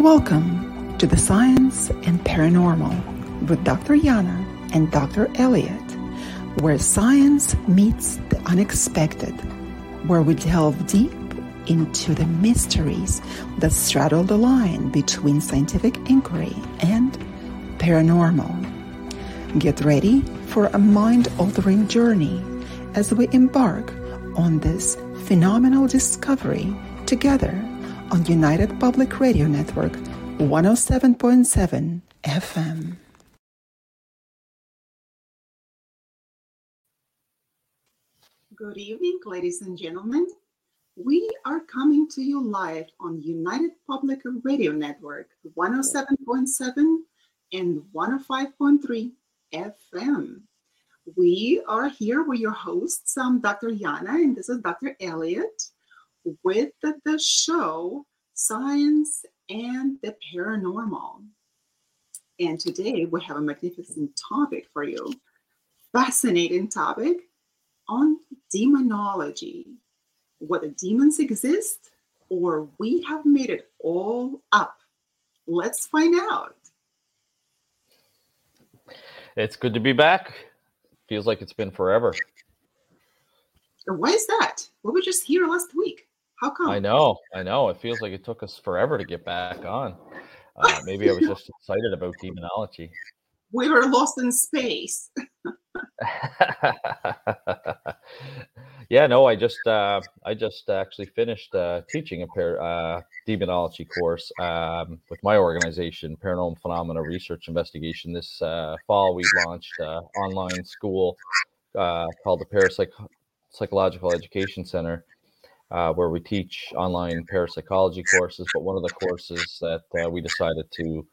Welcome to the Science and Paranormal with Dr. Yana and Dr. Elliot, where science meets the unexpected, where we delve deep into the mysteries that straddle the line between scientific inquiry and paranormal. Get ready for a mind altering journey as we embark on this phenomenal discovery together on United Public Radio Network 107.7 FM. Good evening, ladies and gentlemen. We are coming to you live on United Public Radio Network 107.7 and 105.3 FM. We are here with your hosts. I'm Dr. Yana, and this is Dr. Elliot with the, the show Science and the Paranormal. And today we have a magnificent topic for you. Fascinating topic on demonology. Whether demons exist or we have made it all up. Let's find out. It's good to be back. Feels like it's been forever. Why is that? We were just here last week. How come? I know, I know. It feels like it took us forever to get back on. Uh, maybe I was just excited about demonology. We were lost in space. yeah, no, I just uh, I just actually finished uh, teaching a pair uh, demonology course um, with my organization, Paranormal Phenomena Research Investigation. This uh, fall, we launched an online school uh, called the Parapsychological Education Center uh, where we teach online parapsychology courses. But one of the courses that uh, we decided to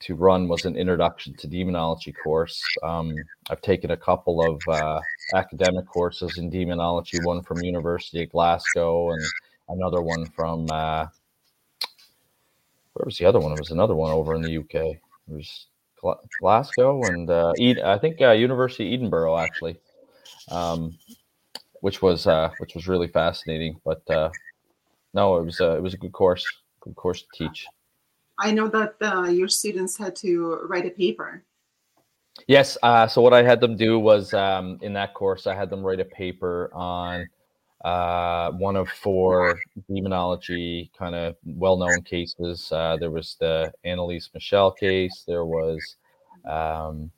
to run was an introduction to demonology course. Um, I've taken a couple of uh, academic courses in demonology, one from University of Glasgow and another one from uh, where was the other one? It was another one over in the UK. It was Glasgow and uh, I think uh, University of Edinburgh actually. Um, which was uh, which was really fascinating. But uh, no, it was uh, it was a good course, good course to teach. I know that uh, your students had to write a paper. Yes. Uh, so what I had them do was um, in that course, I had them write a paper on uh, one of four demonology kind of well-known cases. Uh, there was the Anneliese Michel case. There was um,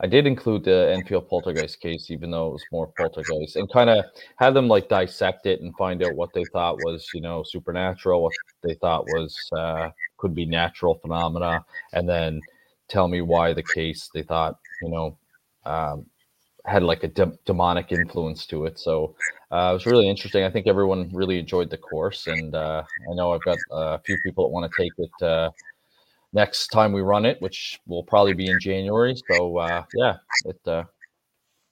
I did include the Enfield poltergeist case, even though it was more poltergeist, and kind of had them like dissect it and find out what they thought was, you know, supernatural, what they thought was uh, could be natural phenomena, and then tell me why the case they thought, you know, um, had like a de- demonic influence to it. So uh, it was really interesting. I think everyone really enjoyed the course, and uh, I know I've got a few people that want to take it uh, next time we run it, which will probably be in January. So uh, yeah, it uh,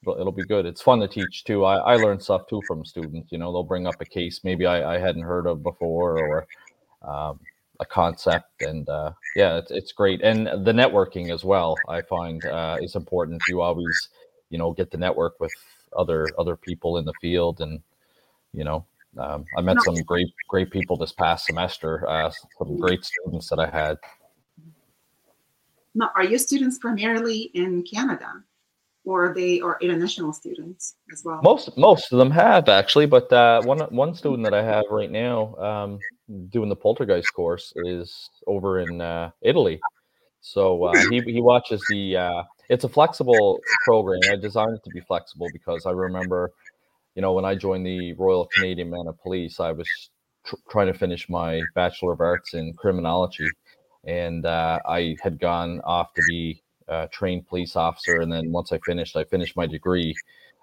it'll, it'll, be good. It's fun to teach too. I, I learn stuff too from students. You know, they'll bring up a case maybe I, I hadn't heard of before or um, a concept, and uh, yeah, it's, it's great. And the networking as well, I find uh, is important. You always, you know, get to network with other other people in the field, and you know, um, I met some great great people this past semester. Uh, some great students that I had. Now, are your students primarily in Canada, or they are international students as well? Most most of them have actually, but uh, one one student that I have right now um, doing the poltergeist course is over in uh, Italy. So uh, he he watches the. Uh, it's a flexible program. I designed it to be flexible because I remember, you know, when I joined the Royal Canadian Mounted Police, I was tr- trying to finish my Bachelor of Arts in criminology and uh, I had gone off to be a trained police officer. And then once I finished, I finished my degree,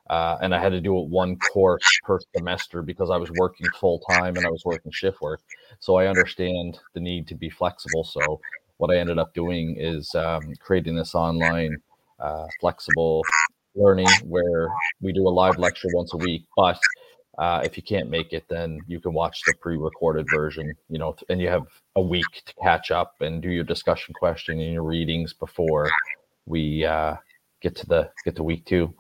uh, and I had to do it one course per semester because I was working full time and I was working shift work. So I understand the need to be flexible. So what I ended up doing is um, creating this online uh, flexible learning where we do a live lecture once a week, but uh, if you can't make it, then you can watch the pre-recorded version. You know, and you have a week to catch up and do your discussion question and your readings before we uh, get to the get to week two.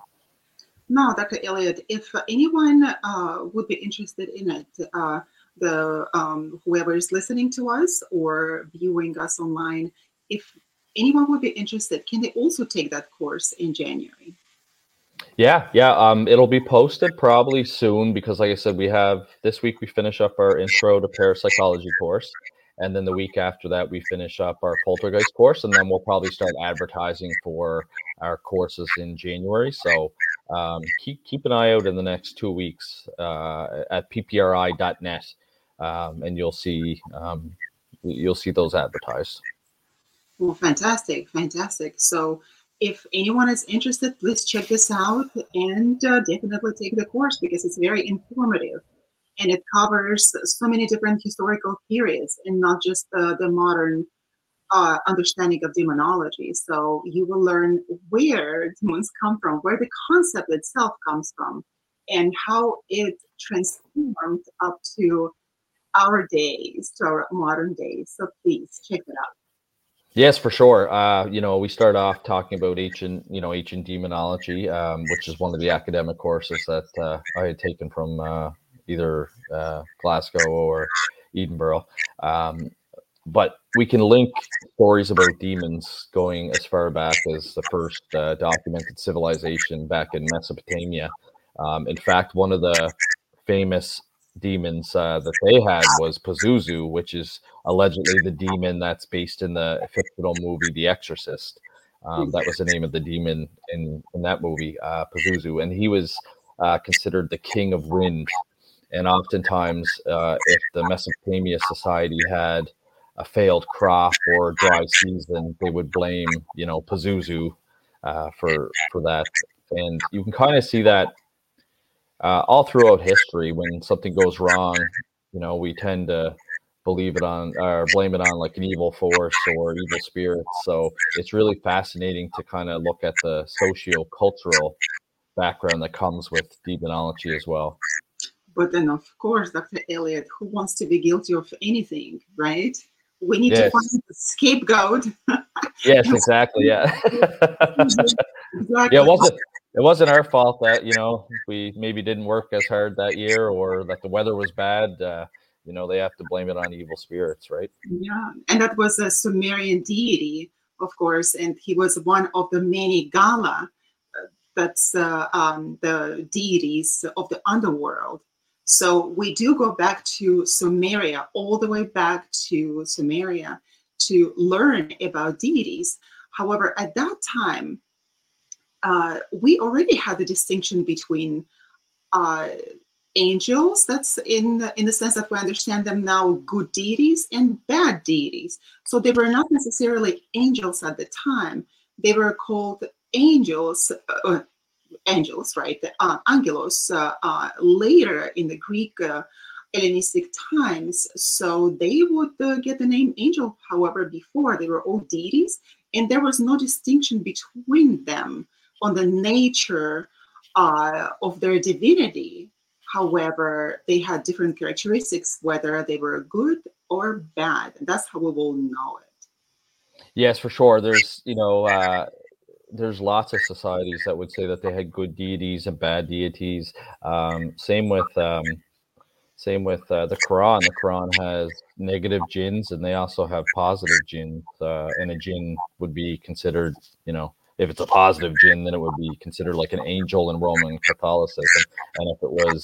No, Dr. Elliot, if anyone uh, would be interested in it, uh, the um, whoever is listening to us or viewing us online, if anyone would be interested, can they also take that course in January? Yeah, yeah. Um, it'll be posted probably soon because, like I said, we have this week we finish up our intro to parapsychology course, and then the week after that we finish up our poltergeist course, and then we'll probably start advertising for our courses in January. So um, keep keep an eye out in the next two weeks uh, at ppri.net, um, and you'll see um, you'll see those advertised. Well, fantastic, fantastic. So if anyone is interested, please check this out and uh, definitely take the course because it's very informative and it covers so many different historical periods and not just uh, the modern uh, understanding of demonology. So you will learn where demons come from, where the concept itself comes from, and how it transformed up to our days, to our modern days. So please check it out. Yes, for sure. Uh, you know, we start off talking about ancient, you know, ancient demonology, um, which is one of the academic courses that uh, I had taken from uh, either uh, Glasgow or Edinburgh. Um, but we can link stories about demons going as far back as the first uh, documented civilization back in Mesopotamia. Um, in fact, one of the famous demons uh, that they had was Pazuzu, which is allegedly the demon that's based in the fictional movie The Exorcist. Um, that was the name of the demon in, in that movie, uh, Pazuzu. And he was uh, considered the king of wind. And oftentimes, uh, if the Mesopotamia society had a failed crop or dry season, they would blame, you know, Pazuzu uh, for for that. And you can kind of see that uh, all throughout history when something goes wrong you know we tend to believe it on or blame it on like an evil force or evil spirits. so it's really fascinating to kind of look at the socio-cultural background that comes with demonology as well but then of course dr Elliot, who wants to be guilty of anything right we need yes. to find a scapegoat yes exactly yeah exactly. yeah it wasn't it wasn't our fault that you know we maybe didn't work as hard that year or that the weather was bad uh, you know they have to blame it on evil spirits right? Yeah and that was a sumerian deity of course and he was one of the many galla uh, that's uh, um, the deities of the underworld. So we do go back to sumeria all the way back to sumeria to learn about deities. However at that time uh, we already had the distinction between uh, angels that's in the, in the sense that we understand them now good deities and bad deities. So they were not necessarily angels at the time. They were called angels uh, angels right uh, angelos uh, uh, later in the greek uh, hellenistic times. So they would uh, get the name angel however before they were all deities and there was no distinction between them on the nature uh, of their divinity. However, they had different characteristics, whether they were good or bad. And that's how we will know it. Yes, for sure. There's, you know, uh, there's lots of societies that would say that they had good deities and bad deities. Um, same with um, same with uh, the Quran. The Quran has negative jinns, and they also have positive jinns. Uh, and a jinn would be considered, you know, if it's a positive jinn, then it would be considered like an angel in Roman Catholicism, and if it was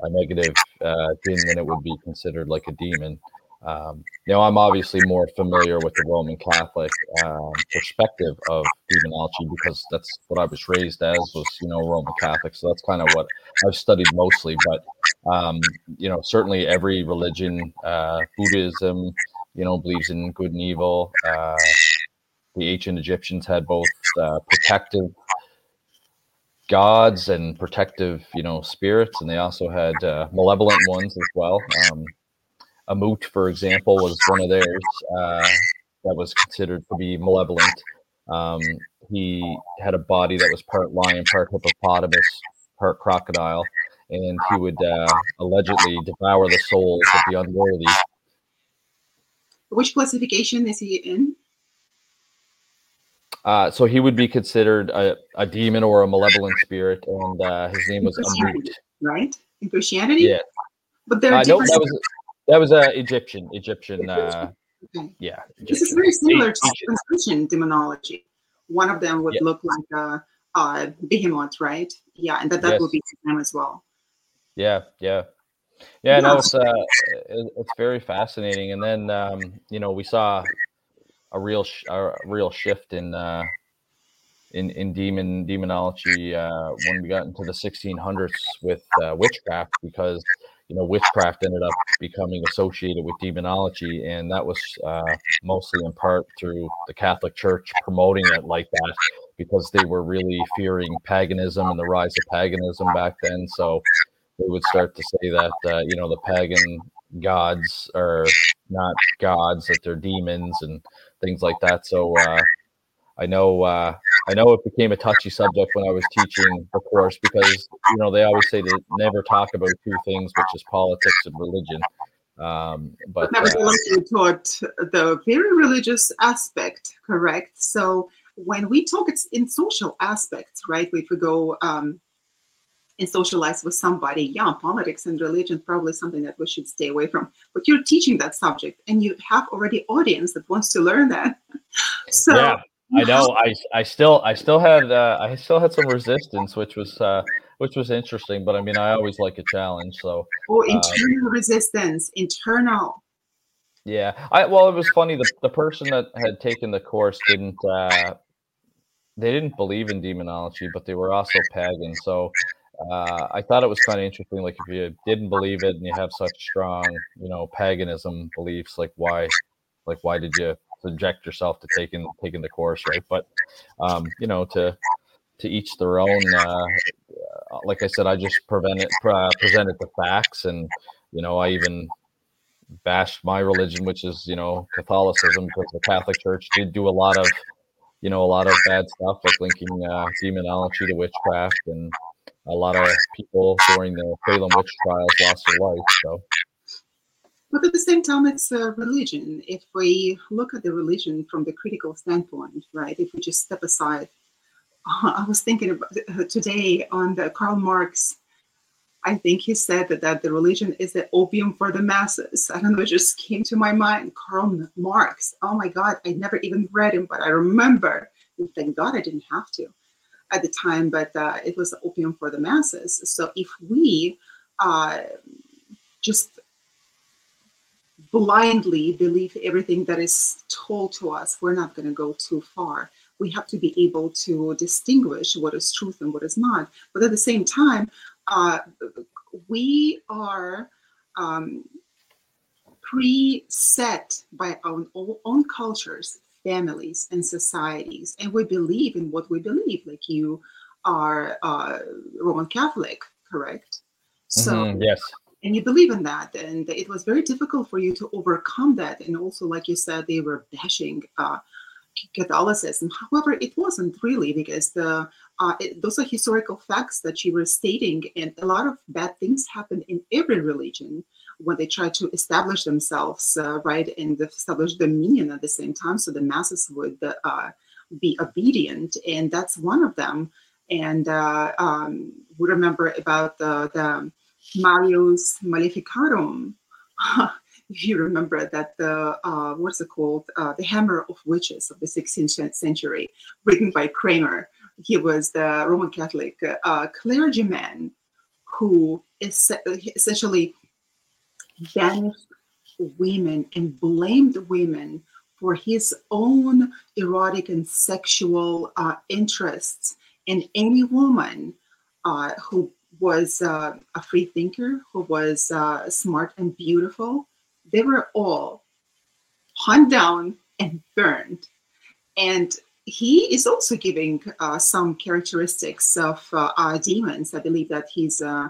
a negative uh, jinn, then it would be considered like a demon. Um, know, I'm obviously more familiar with the Roman Catholic um, perspective of demonology because that's what I was raised as was, you know, Roman Catholic. So that's kind of what I've studied mostly. But um, you know, certainly every religion, uh, Buddhism, you know, believes in good and evil. Uh, the ancient Egyptians had both uh, protective gods and protective, you know, spirits, and they also had uh, malevolent ones as well. Um, Amut, for example, was one of theirs uh, that was considered to be malevolent. Um, he had a body that was part lion, part hippopotamus, part crocodile, and he would uh, allegedly devour the souls of the unworthy. Which classification is he in? Uh, so he would be considered a, a demon or a malevolent spirit, and uh, his name was Amut. Right in Christianity. Yeah, but there are uh, different. No, was, That was uh, Egyptian. Egyptian. Uh, okay. Yeah. Egyptian. This is very similar to translation demonology. One of them would yeah. look like a, a, behemoth, right? Yeah, and that that yes. would be them as well. Yeah, yeah. Yeah, no, it's uh, it's very fascinating. And then um, you know we saw a real sh- a real shift in uh, in in demon demonology uh, when we got into the 1600s with uh, witchcraft because you know witchcraft ended up becoming associated with demonology and that was uh, mostly in part through the catholic church promoting it like that because they were really fearing paganism and the rise of paganism back then. So they would start to say that uh, you know the pagan gods are not gods that they're demons and things like that so uh, I know uh, I know it became a touchy subject when I was teaching the course because you know they always say to never talk about two things, which is politics and religion. Um, but nevertheless, uh, you taught the very religious aspect, correct? So when we talk, it's in social aspects, right? If we go um, and socialize with somebody, yeah, politics and religion probably something that we should stay away from. But you're teaching that subject, and you have already audience that wants to learn that. so. Yeah I know. I I still I still had uh, I still had some resistance, which was uh, which was interesting. But I mean, I always like a challenge. So oh, uh, internal uh, resistance, internal. Yeah. I well, it was funny. The the person that had taken the course didn't. Uh, they didn't believe in demonology, but they were also pagan. So uh, I thought it was kind of interesting. Like if you didn't believe it and you have such strong, you know, paganism beliefs, like why, like why did you subject yourself to taking taking the course, right? But um, you know, to to each their own. Uh, like I said, I just prevented uh, presented the facts, and you know, I even bashed my religion, which is you know Catholicism, because the Catholic Church did do a lot of you know a lot of bad stuff, like linking uh, demonology to witchcraft, and a lot of people during the Salem witch trials lost their life. So but at the same time, it's a religion. If we look at the religion from the critical standpoint, right, if we just step aside, I was thinking about uh, today on the Karl Marx. I think he said that, that the religion is the opium for the masses. I don't know, it just came to my mind. Karl Marx. Oh my God, I never even read him, but I remember. Thank God I didn't have to at the time, but uh, it was opium for the masses. So if we uh, just blindly believe everything that is told to us, we're not going to go too far. We have to be able to distinguish what is truth and what is not. But at the same time, uh, we are um, preset by our own cultures, families, and societies, and we believe in what we believe. Like you are uh, Roman Catholic, correct? So mm-hmm, yes and you believe in that and it was very difficult for you to overcome that and also like you said they were bashing uh, catholicism however it wasn't really because the uh, it, those are historical facts that you were stating and a lot of bad things happen in every religion when they try to establish themselves uh, right and establish dominion at the same time so the masses would uh, be obedient and that's one of them and uh, um, we remember about the, the Malleus Maleficarum. if you remember that the uh, what's it called, uh, the Hammer of Witches of the 16th century, written by Kramer. He was the Roman Catholic uh, clergyman who is essentially banished women and blamed women for his own erotic and sexual uh, interests. And any woman uh, who was uh, a free thinker, who was uh, smart and beautiful, they were all hunt down and burned. And he is also giving uh, some characteristics of uh, demons. I believe that he's uh,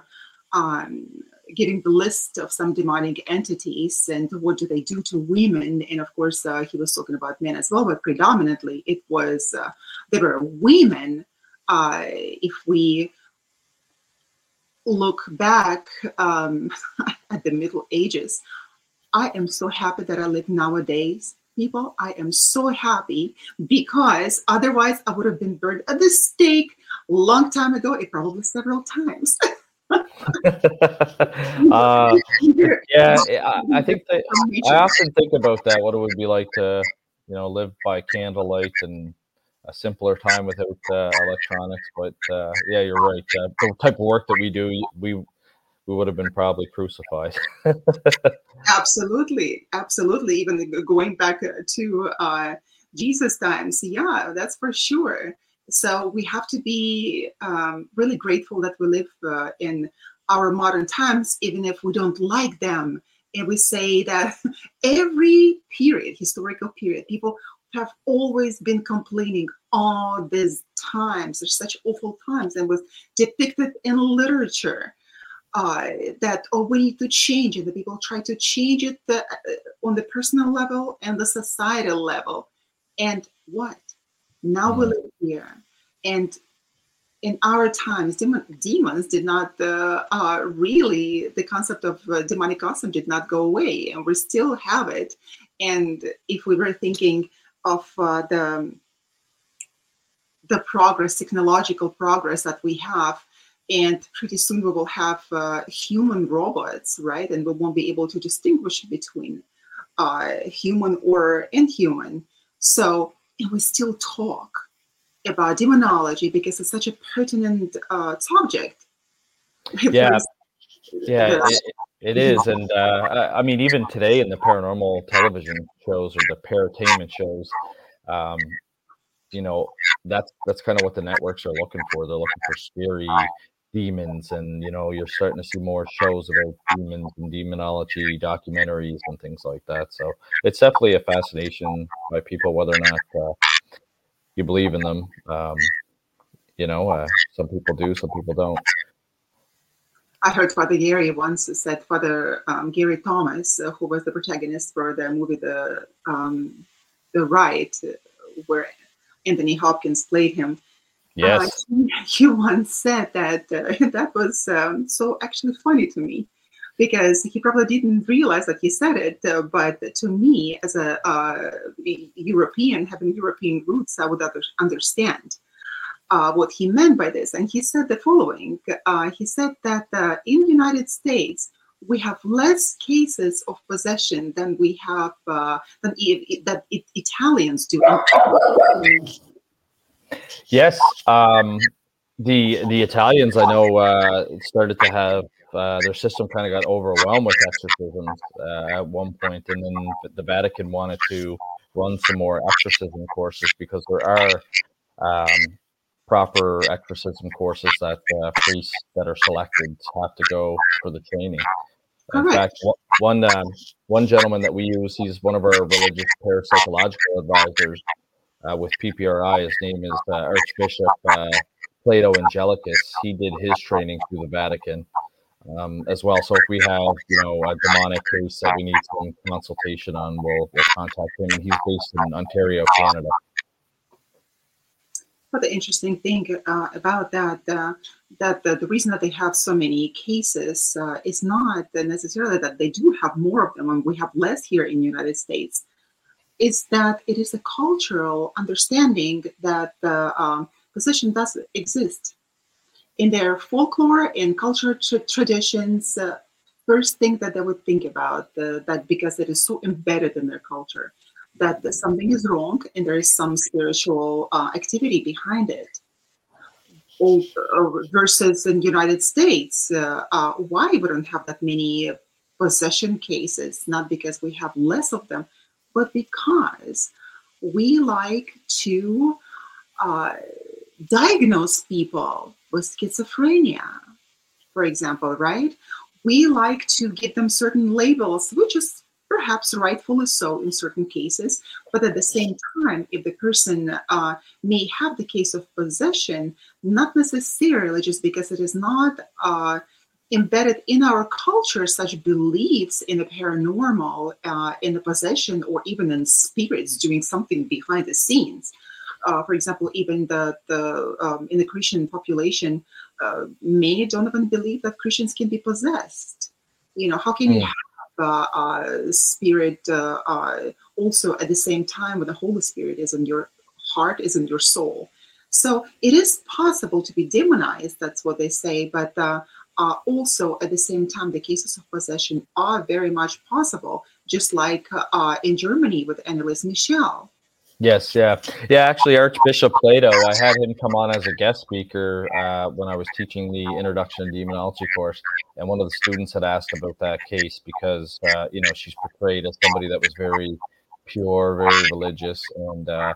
um, giving the list of some demonic entities and what do they do to women. And of course, uh, he was talking about men as well, but predominantly it was there were women. if we look back um, at the Middle Ages, I am so happy that I live nowadays. People, I am so happy because otherwise I would have been burned at the stake long time ago, it probably several times. uh, yeah, I, I think that, I often think about that. What it would be like to, you know, live by candlelight and a simpler time without uh, electronics. But uh, yeah, you're right. Uh, the type of work that we do, we we would have been probably crucified. absolutely, absolutely. Even going back to uh, Jesus times, yeah, that's for sure. So we have to be um, really grateful that we live uh, in our modern times, even if we don't like them. And we say that every period, historical period, people have always been complaining all these times. There's such awful times and was depicted in literature. Uh, that oh we need to change it the people try to change it the, uh, on the personal level and the societal level and what now we mm. live here. And in our times demon, demons did not uh, uh, really the concept of uh, demonic awesome did not go away and we still have it. And if we were thinking of uh, the the progress technological progress that we have and pretty soon we will have uh, human robots right? And we won't be able to distinguish between uh, human or inhuman. So and we still talk about demonology because it's such a pertinent uh, subject. Yeah. yeah it, it is and uh, i mean even today in the paranormal television shows or the paratainment shows um, you know that's that's kind of what the networks are looking for. They're looking for scary demons and you know you're starting to see more shows about demons and demonology documentaries and things like that so it's definitely a fascination by people whether or not uh, you believe in them um, you know uh, some people do some people don't I heard Father Gary once said Father um, Gary Thomas, uh, who was the protagonist for the movie The um, The Rite, where Anthony Hopkins played him. Yes. Uh, he, he, once said that uh, that was um, so actually funny to me because he probably didn't realize that he said it. Uh, but to me, as a uh, European, having European roots, I would understand uh, what he meant by this. And he said the following uh, He said that in the United States, we have less cases of possession than we have uh, than that Italians do. Yes, um, the the Italians I know uh, started to have uh, their system kind of got overwhelmed with exorcisms uh, at one point, and then the Vatican wanted to run some more exorcism courses because there are um, proper exorcism courses that uh, priests that are selected have to go for the training. In fact, one um, one gentleman that we use, he's one of our religious parapsychological advisors uh, with PPRI. His name is uh, Archbishop uh, Plato Angelicus. He did his training through the Vatican um, as well. So if we have, you know, a demonic case that we need some consultation on, we'll, we'll contact him. And he's based in Ontario, Canada. But the interesting thing uh, about that, uh, that the, the, reason that they have so many cases uh, is not necessarily that they do have more of them and we have less here in the United States is that it is a cultural understanding that the um, possession does exist. In their folklore and cultural tra- traditions, uh, first thing that they would think about uh, that because it is so embedded in their culture, that something is wrong and there is some spiritual uh, activity behind it. Or versus in the United States, uh, uh, why we don't have that many possession cases? Not because we have less of them, but because we like to uh, diagnose people with schizophrenia, for example, right? We like to give them certain labels, which is perhaps rightfully so in certain cases, but at the same time, if the person uh, may have the case of possession, not necessarily just because it is not uh, embedded in our culture such beliefs in the paranormal, uh, in the possession, or even in spirits doing something behind the scenes. Uh, for example, even the the um, in the Christian population, uh, many don't even believe that Christians can be possessed. You know, how can mm. you hmm. have a spirit uh, uh, also at the same time when the Holy Spirit is in your heart, is in your soul? So it is possible to be demonized. That's what they say, but uh, also at the same time, the cases of possession are very much possible, just like uh, in Germany with Anneliese Michel. Yes, yeah, yeah. Actually, Archbishop Plato, I had him come on as a guest speaker uh, when I was teaching the Introduction to Demonology course, and one of the students had asked about that case because uh, you know she's portrayed as somebody that was very pure, very religious, and uh,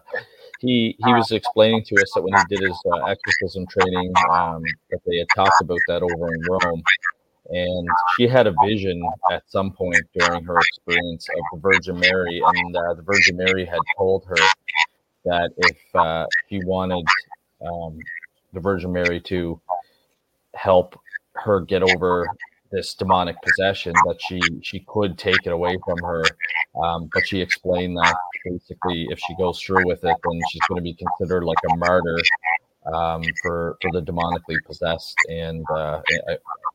he he was explaining to us that when he did his uh, exorcism training, um, that they had talked about that over in Rome, and she had a vision at some point during her experience of the Virgin Mary, and uh, the Virgin Mary had told her that if uh, she wanted um, the Virgin Mary to help her get over this demonic possession, that she she could take it away from her, um, but she explained that basically if she goes through with it, then she's going to be considered like a martyr um, for for the demonically possessed, and uh,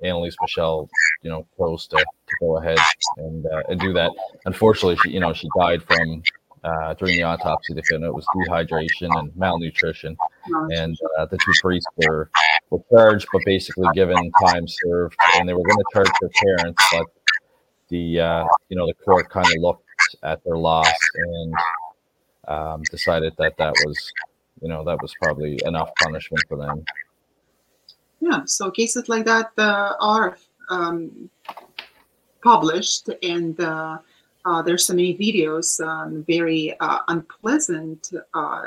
Anneliese Michel, you know, chose to, to go ahead and uh, and do that. Unfortunately, she you know she died from uh, during the autopsy. They found it was dehydration and malnutrition, and uh, the two priests were were charged, but basically given time served, and they were going to charge their parents, but the uh, you know the court kind of looked at their loss and um, decided that that was you know that was probably enough punishment for them. Yeah so cases like that uh, are um, published and uh, uh, there's so many videos um, very uh, unpleasant uh,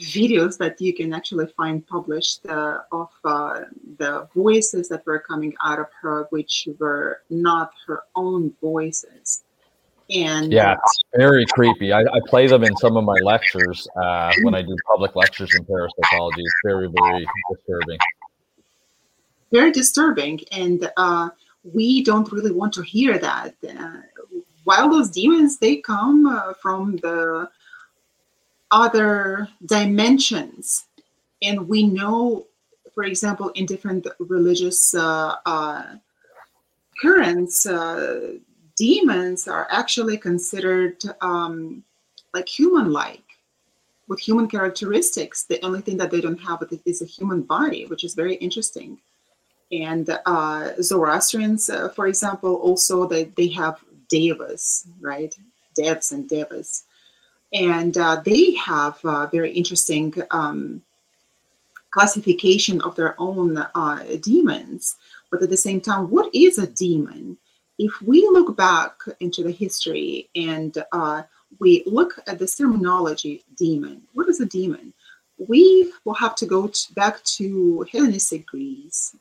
videos that you can actually find published uh, of the voices that were coming out of her which were not her own voices and yeah, it's very creepy. I, I, play them in some of my lectures uh, when I do public lectures in parapsychology. It's very, very disturbing. Very disturbing, and uh, we don't really want to hear that. Uh, while those demons they come uh, from the other dimensions, and we know, for example, in different religious uh, uh, currents demons are actually considered um, like human-like with human characteristics. The only thing that they don't have is a human body, which is very interesting. And uh, Zoroastrians, uh, for example, also they, they have devas, right? Devs and devas. And uh, they have a very interesting um, classification of their own uh, demons. But at the same time, what is a demon? if we look back into the history and uh, we look at this terminology demon, what is a demon? We will have to go back to Hellenistic Greece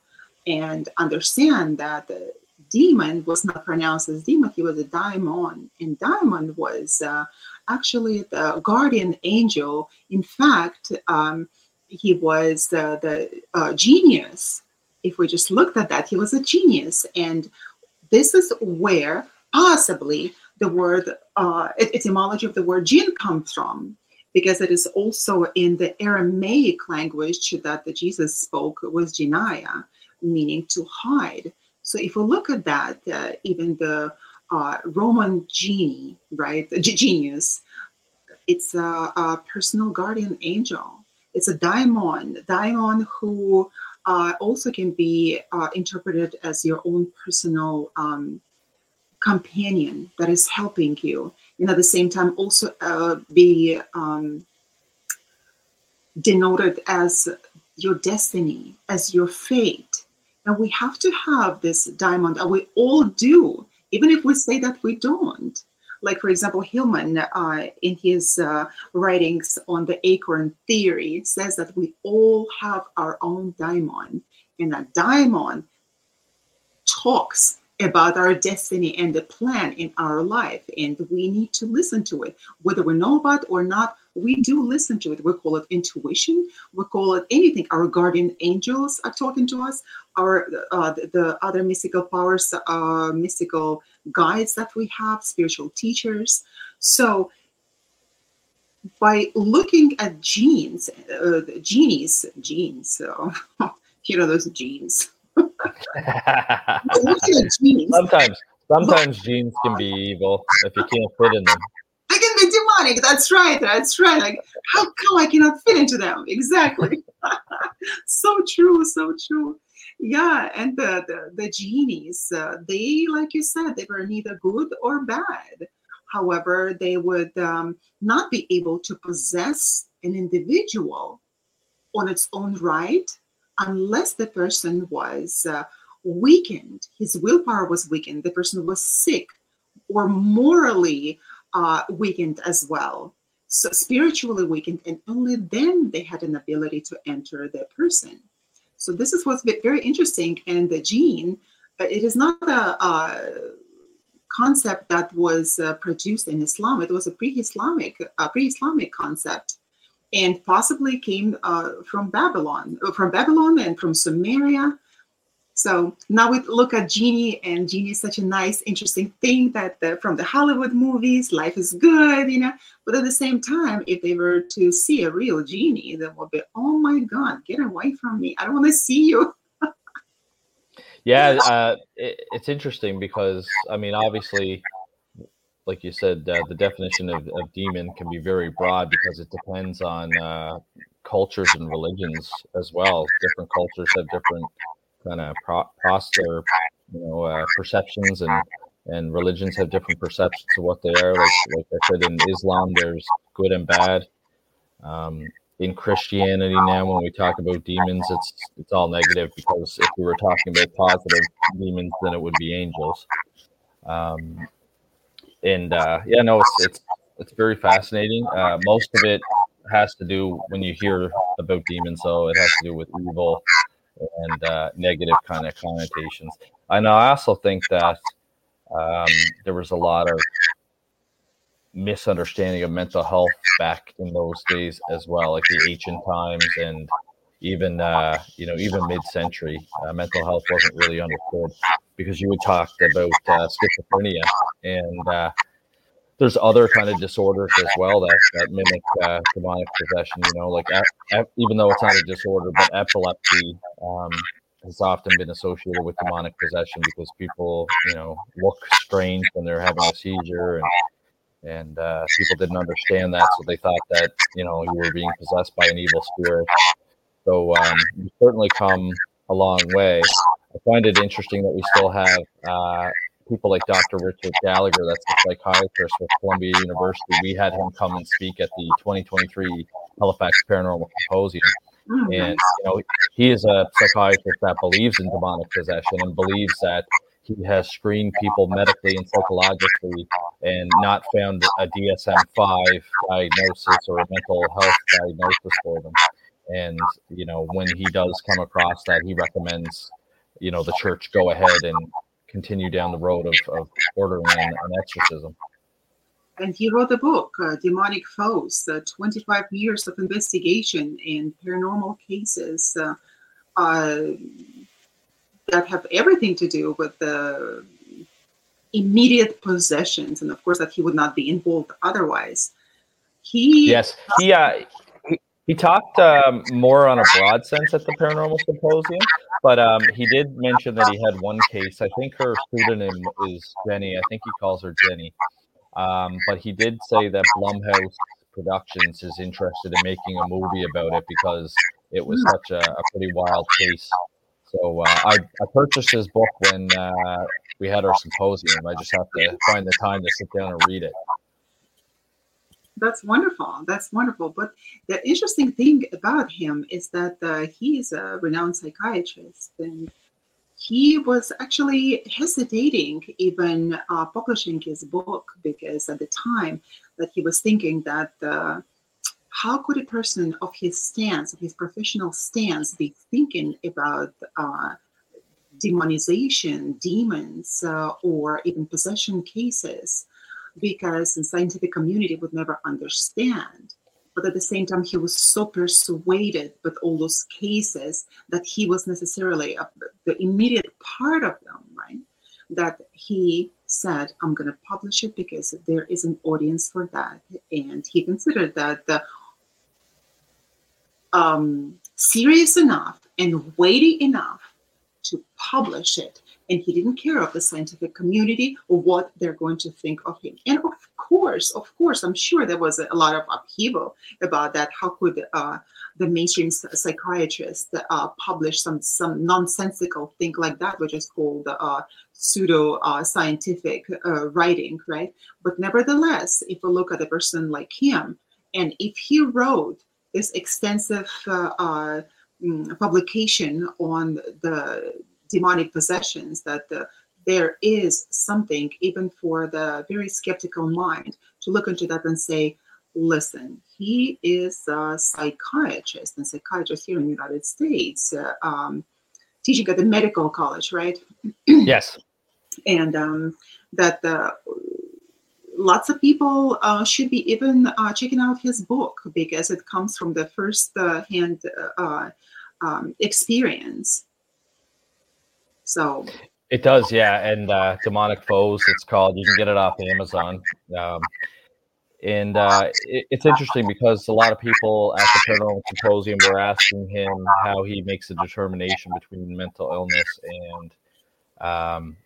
and understand that the demon was not pronounced as demon, he was a daimon. And daimon was uh, actually the guardian angel. In fact, um, he was the, the uh, genius. If we just looked at that, he was a genius. And this is where possibly the word uh, etymology of the word jinn comes from because it is also in the aramaic language that the jesus spoke was jinaya meaning to hide so if we look at that uh, even the uh, roman genie right the genius it's a, a, personal guardian angel it's a daimon daimon who uh, also can be uh, interpreted as your own personal um, companion that is helping you. And at the same time, also uh, be um, denoted as your destiny, as your fate. And we have to have this daimon, and we all do, even if we say that we don't. Like, for example, Hillman, uh, in his uh, writings on the acorn theory, says that we all have our own daimon, and that daimon talks about our destiny and the plan in our life, and we need to listen to it, whether we know about or not. We do listen to it. We call it intuition. We call it anything. Our guardian angels are talking to us. Our uh, the, the other mystical powers, uh, mystical guides that we have, spiritual teachers. So by looking at genes, uh, genies, genes, so, you know, those genes. sometimes, sometimes genes can be evil if you can't fit in them. That's right. That's right. Like, how come I cannot fit into them? Exactly. so true. So true. yeah, and the the, the genies, uh, they like you said, they were neither good or bad. However, they would um, not be able to possess an individual on its own right unless the person was uh, weakened, his willpower was weakened, the person was sick or morally uh, weakened as well. So spiritually weakened, and only then they had an ability to enter the person. So this is what's very interesting. And the gene, it is not a, a concept that was uh, produced in Islam. It was a pre-Islamic, uh, pre-Islamic concept, and possibly came uh, from Babylon, from Babylon and from Sumeria. So now we look at genie, and genie is such a nice, interesting thing that the, from the Hollywood movies, life is good, you know. But at the same time, if they were to see a real genie, they would be, oh my God, get away from me! I don't want to see you. yeah, uh, it, it's interesting because I mean, obviously, like you said, uh, the definition of, of, demon can be very broad because it depends on uh, cultures and religions as well. Different cultures have different kind of pro- prosper, you know, uh, perceptions and and religions have different perceptions of what they are. Like like I said, in Islam, there's good and bad. Um, in Christianity now, when we talk about demons, it's it's all negative because if we were talking about positive demons, then it would be angels. Um, and uh, yeah, no, it's it's it's very fascinating. Uh, most of it has to do when you hear about demons, though, it has to do with evil and uh, negative kind of connotations. And. I also think that um, there was a lot of misunderstanding of mental health back in those days as well, like the ancient times and even uh, you know even mid-century. Uh, mental health wasn't really understood because you would talk about uh, schizophrenia and uh, there's other kind of disorders as well that, that mimic uh, demonic possession. You know, like even though it's not a disorder, but epilepsy um, has often been associated with demonic possession because people, you know, look strange when they're having a seizure, and and uh, people didn't understand that, so they thought that you know you were being possessed by an evil spirit. So um, you certainly come a long way. I find it interesting that we still have uh, people like Dr. Richard Gallagher, that's a psychiatrist with Columbia University. We had him come and speak at the 2023 Halifax Paranormal Symposium. Mm-hmm. And you know, he is a psychiatrist that believes in demonic possession and believes that he has screened people medically and psychologically and not found a DSM-5 diagnosis or a mental health diagnosis for them. And you know, when he does come across that, he recommends you know the church go ahead and continue down the road of, of ordering an, an exorcism. And he wrote a book, uh, Demonic Foes, uh, 25 Years of Investigation in Paranormal Cases uh, uh, that have everything to do with the immediate possessions. And of course, that he would not be involved otherwise. He Yes, he, uh, he, he talked um, more on a broad sense at the Paranormal Symposium, but um, he did mention that he had one case. I think her pseudonym is Jenny. I think he calls her Jenny. Um, but he did say that Blumhouse Productions is interested in making a movie about it because it was such a, a pretty wild case. So uh, I, I, purchased his book when uh, we had our symposium. I just have to find the time to sit down and read it that's wonderful. That's wonderful. But the interesting thing about him is that uh, he is a renowned psychiatrist, and he was actually hesitating even uh, publishing his book because at the time that he was thinking that uh, how could a person of his stance, of his professional stance, be thinking about uh, demonization, demons, uh, or even possession cases? Because the scientific community would never understand. But at the same time, he was so persuaded with all those cases that he was necessarily a, the immediate part of them, right? That he said, I'm going to publish it because there is an audience for that. And he considered that the, um, serious enough and weighty enough to publish it and he didn't care of the scientific community or what they're going to think of him. And of course, of course, I'm sure there was a lot of upheaval about that. How could uh, the mainstream psychiatrist uh, publish some some nonsensical thing like that, which is called uh, pseudo uh, scientific uh, writing, right? But nevertheless, if we look at a person like him, and if he wrote this extensive uh, mm, publication on the demonic possessions that the there is something, even for the very skeptical mind, to look into that and say, listen, he is a psychiatrist and psychiatrist here in the United States, uh, um, teaching at the medical college, right? yes. And um, that uh, lots of people uh, should be even uh, checking out his book because it comes from the first uh, hand uh, um, experience. So it does, yeah. And uh, Demonic Foes, it's called. You can get it off Amazon. Um, and uh, it, it's interesting because a lot of people at the Paranormal Symposium were asking him how he makes a determination between mental illness and um,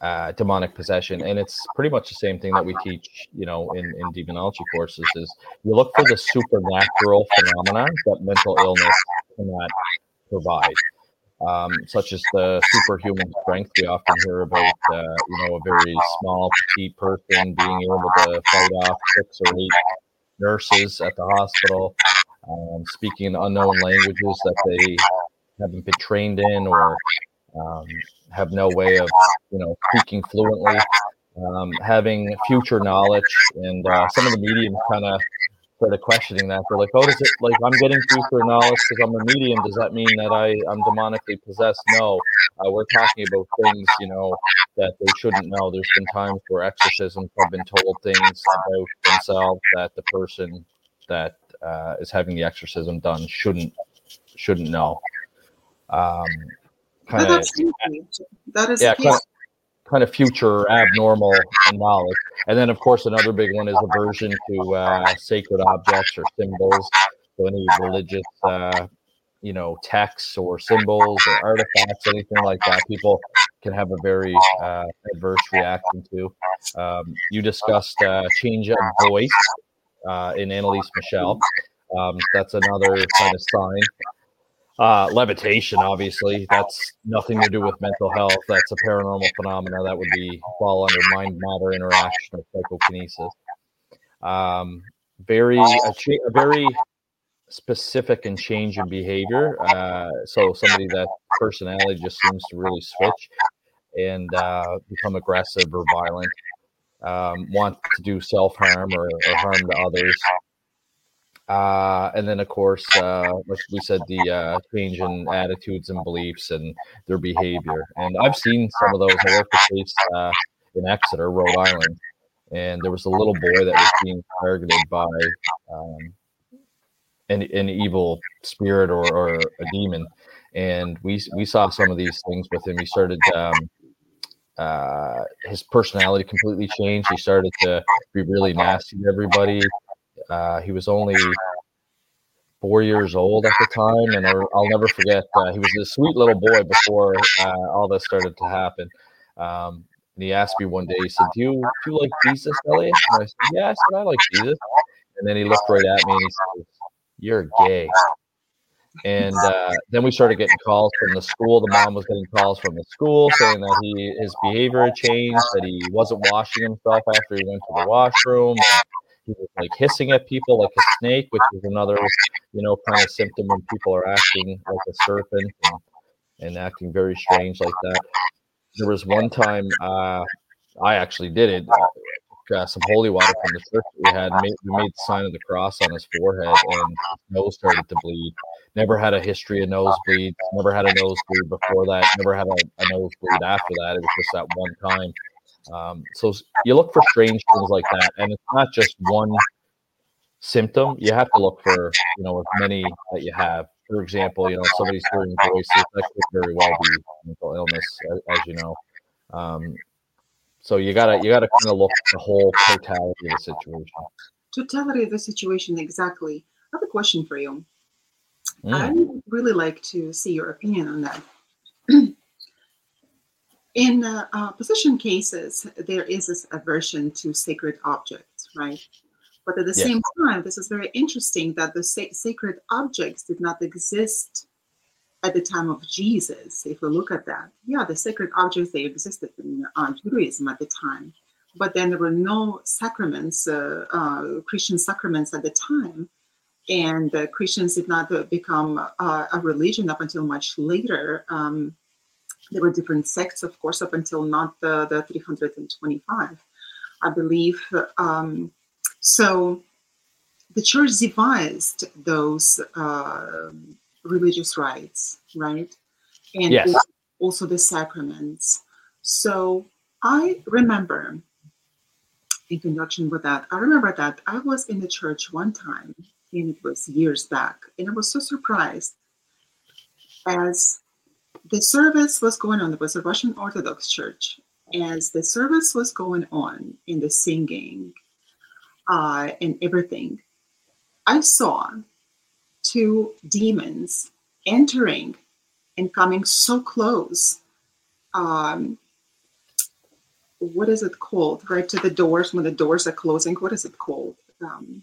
uh, demonic possession. And it's pretty much the same thing that we teach, you know, in, in demonology courses is you look for the supernatural phenomenon that mental illness cannot provide um, such as the superhuman strength. We often hear about, uh, you know, a very small, petite person being able to fight off six or eight nurses at the hospital, um, speaking unknown languages that they haven't been trained in or um, have no way of, you know, speaking fluently. Um, having future knowledge, and uh, some of the mediums kind of started questioning that. They're like, "Oh, does it like I'm getting future knowledge because I'm a medium? Does that mean that I I'm demonically possessed?" No, uh, we're talking about things you know that they shouldn't know. There's been times where exorcisms have been told things about themselves that the person that uh, is having the exorcism done shouldn't shouldn't know. Um, kinda, that is yeah, kinda, kind of future abnormal knowledge. And then, of course, another big one is aversion to uh, sacred objects or symbols. So any religious, uh, you know, texts or symbols or artifacts, anything like that, people can have a very uh, adverse reaction to. Um, you discussed uh, change of voice uh, in Anneliese Michel. Um, that's another kind of sign uh, levitation, obviously, that's nothing to do with mental health. That's a paranormal phenomena that would be fall under mind matter interaction or psychokinesis. Um, very a, cha- a, very specific and change in behavior. Uh, so somebody that personality just seems to really switch and uh, become aggressive or violent. Um, want to do self harm or, or harm to others. Uh, and then, of course, uh, like we said, the uh, change in attitudes and beliefs and their behavior. And I've seen some of those. I worked uh, in Exeter, Rhode Island, and there was a little boy that was being targeted by um, an, an evil spirit or, or, a demon. And we we saw some of these things with him. He started. Um, uh, his personality completely changed. He started to be really nasty to everybody. Uh, he was only four years old at the time, and I'll never forget. Uh, he was a sweet little boy before uh, all this started to happen. Um, and he asked me one day, he said, "Do you do you like Jesus, Elliott?" And I said, "Yeah, I I like Jesus." And then he looked right at me and he said, "You're gay." And uh, then we started getting calls from the school. The mom was getting calls from the school saying that he his behavior had changed, that he wasn't washing himself after he went to the washroom. And, he was like hissing at people like a snake, which is another, you know, kind of symptom when people are acting like a serpent and, and acting very strange like that. There was one time uh, I actually did it. Uh, some holy water from the church we had. Made, we made the sign of the cross on his forehead, and his nose started to bleed. Never had a history of nosebleeds. Never had a nosebleed before that. Never had a, a nosebleed after that. It was just that one time um, so you look for strange things like that, and it's not just one symptom. You have to look for you know as many that you have. For example, you know somebody's hearing voices that could very well be mental illness, as, as you know. Um, so you gotta you gotta kind of look at the whole totality of the situation. Totality of the situation, exactly. I have a question for you. Mm. I'd really like to see your opinion on that. in uh, uh, possession cases, there is this aversion to sacred objects, right? But at the same time, this is very interesting that the sa- sacred objects did not exist at the time of Jesus. If we look at that, yeah, the sacred objects they existed in uh, Judaism at the time, but then there were no sacraments, uh, uh, Christian sacraments at the time, and Christians did not uh, become uh, a religion up until much later. Um, there were different sects, of course, up until not the, the 325, I believe. Um, so the church devised those uh, religious rites, right? And yes. also the sacraments. So I remember, in conjunction with that, I remember that I was in the church one time, and it was years back, and I was so surprised as the service was going on. There was a Russian Orthodox church. As the service was going on in the singing uh, and everything, I saw two demons entering and coming so close. Um, what is it called? Right to the doors when the doors are closing. What is it called? Um,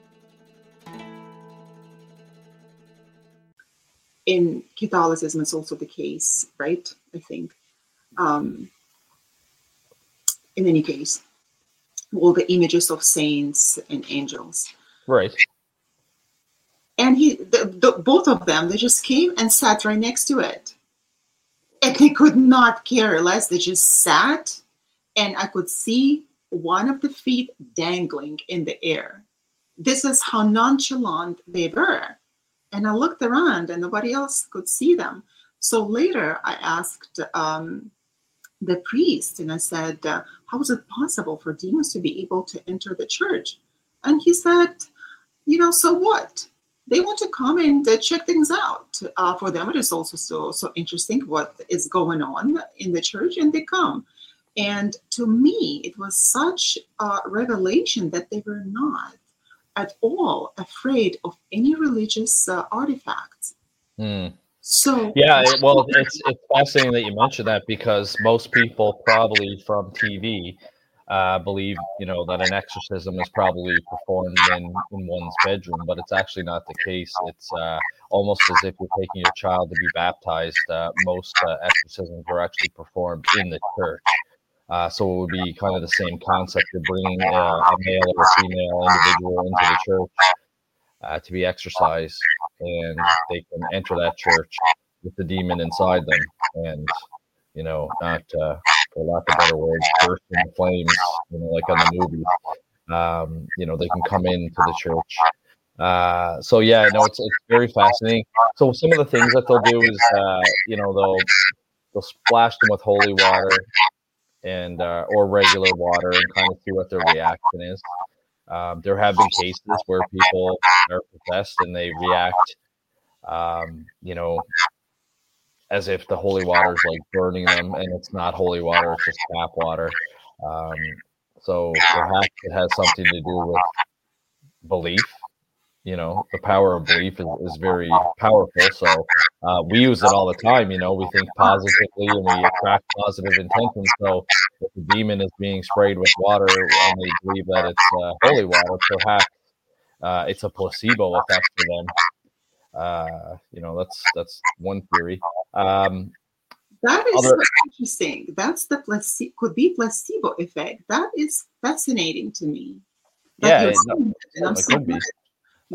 in Catholicism, it's also the case, right? I think. Um, in any case, all the images of saints and angels. Right. And he, the, the, both of them, they just came and sat right next to it. And they could not care less. They just sat, and I could see one of the feet dangling in the air. This is how nonchalant they were. And I looked around and nobody else could see them. So later I asked um, the priest and I said, uh, How is it possible for demons to be able to enter the church? And he said, You know, so what? They want to come and uh, check things out. Uh, for them, it is also so, so interesting what is going on in the church, and they come. And to me, it was such a revelation that they were not at all afraid of any religious uh, artifacts. Mm. So yeah, it, well, it's it's fascinating that you mentioned that because most people probably from TV uh, believe you know that an exorcism is probably performed in in one's bedroom, but it's actually not the case. It's uh, almost as if you're taking your child to be baptized. Uh, most uh, exorcisms are actually performed in the church. Uh, so it would be kind of the same concept. You're bringing uh, a male or a female individual into the church uh, to be exorcised, and they can enter that church with the demon inside them, and you know, not uh, for lack of better words, burst in flames, you know, like on the movie. Um, you know, they can come into the church. Uh, so yeah, no, it's it's very fascinating. So some of the things that they'll do is, uh, you know, they'll they'll splash them with holy water and uh, or regular water and kind of see what their reaction is. Um, there have been cases where people are possessed and they react, um, you know, as if the holy water is like burning them, and it's not holy water; it's just tap water. Um, so perhaps it has something to do with belief you know the power of belief is, is very powerful so uh, we use it all the time you know we think positively and we attract positive intentions so if the demon is being sprayed with water and they believe that it's uh, holy water perhaps uh, it's a placebo effect for them uh, you know that's that's one theory um, That is Other- interesting. That's the placebo could be placebo effect. That is fascinating to me. yeah, it, no, it could be.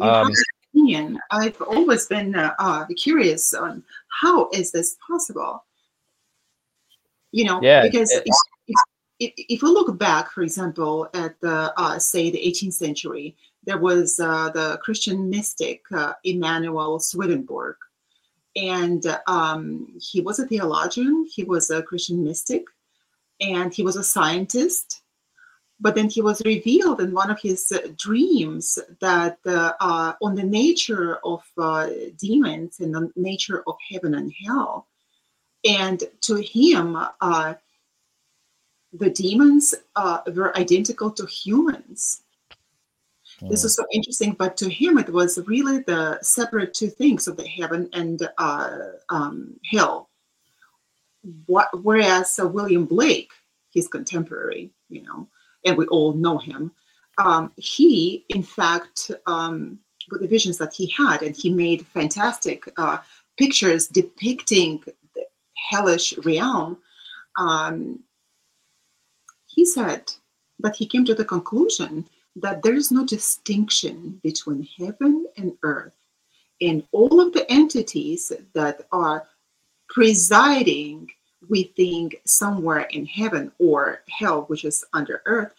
Um, opinion. I've always been uh, uh, curious on how is this possible. You know, yeah, because it, if, if, if, we look back, for example, at the uh, say the 18th century, there was uh, the Christian mystic uh, Emanuel Swedenborg, and um, he was a theologian. He was a Christian mystic, and he was a scientist but then he was revealed in one of his uh, dreams that uh, uh, on the nature of uh, demons and the nature of heaven and hell and to him uh, the demons uh, were identical to humans. This is so interesting but to him it was really the separate two things of the heaven and um, hell. What, whereas william blake his contemporary you know and we all know him. Um, he, in fact, um, with the visions that he had, and he made fantastic uh, pictures depicting the hellish realm. Um, he said that he came to the conclusion that there is no distinction between heaven and earth. And all of the entities that are presiding we think somewhere in heaven or hell, which is under earth,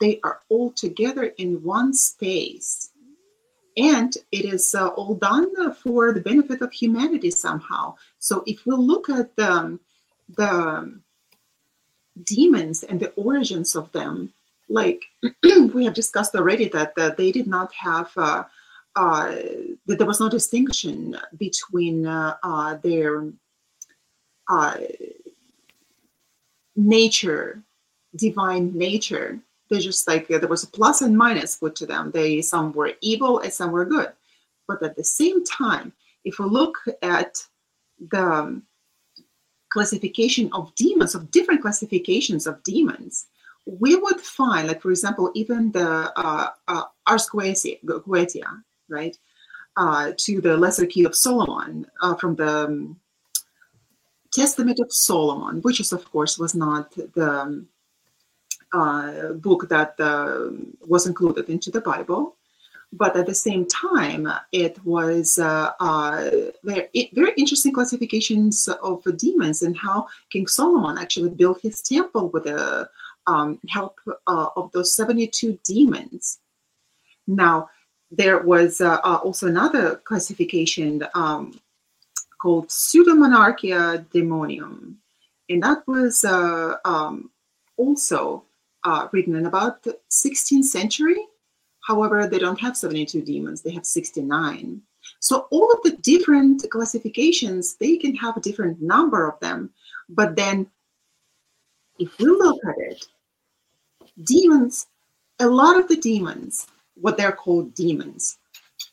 they are all together in one space. And it is uh, all done for the benefit of humanity somehow. So if we look at the, the demons and the origins of them, like we have discussed already, that uh, they did not have, uh, uh, that there was no distinction between uh, uh, their uh, nature, divine nature. They're just like there was a plus and minus put to them. They some were evil and some were good. But at the same time, if we look at the classification of demons, of different classifications of demons, we would find, like for example, even the uh, uh, right, uh, to the Lesser Key of Solomon uh, from the um, Testament of Solomon, which is, of course, was not the um, uh, book that uh, was included into the Bible, but at the same time, it was uh, uh very, very interesting classifications of demons and how King Solomon actually built his temple with the um, help uh, of those 72 demons. Now, there was uh, also another classification um, called Pseudomonarchia Daemonum. And that was uh, um, also uh, written in about the 16th century. However, they don't have 72 demons, they have 69. So all of the different classifications, they can have a different number of them. But then if we look at it, demons, a lot of the demons, what they're called demons,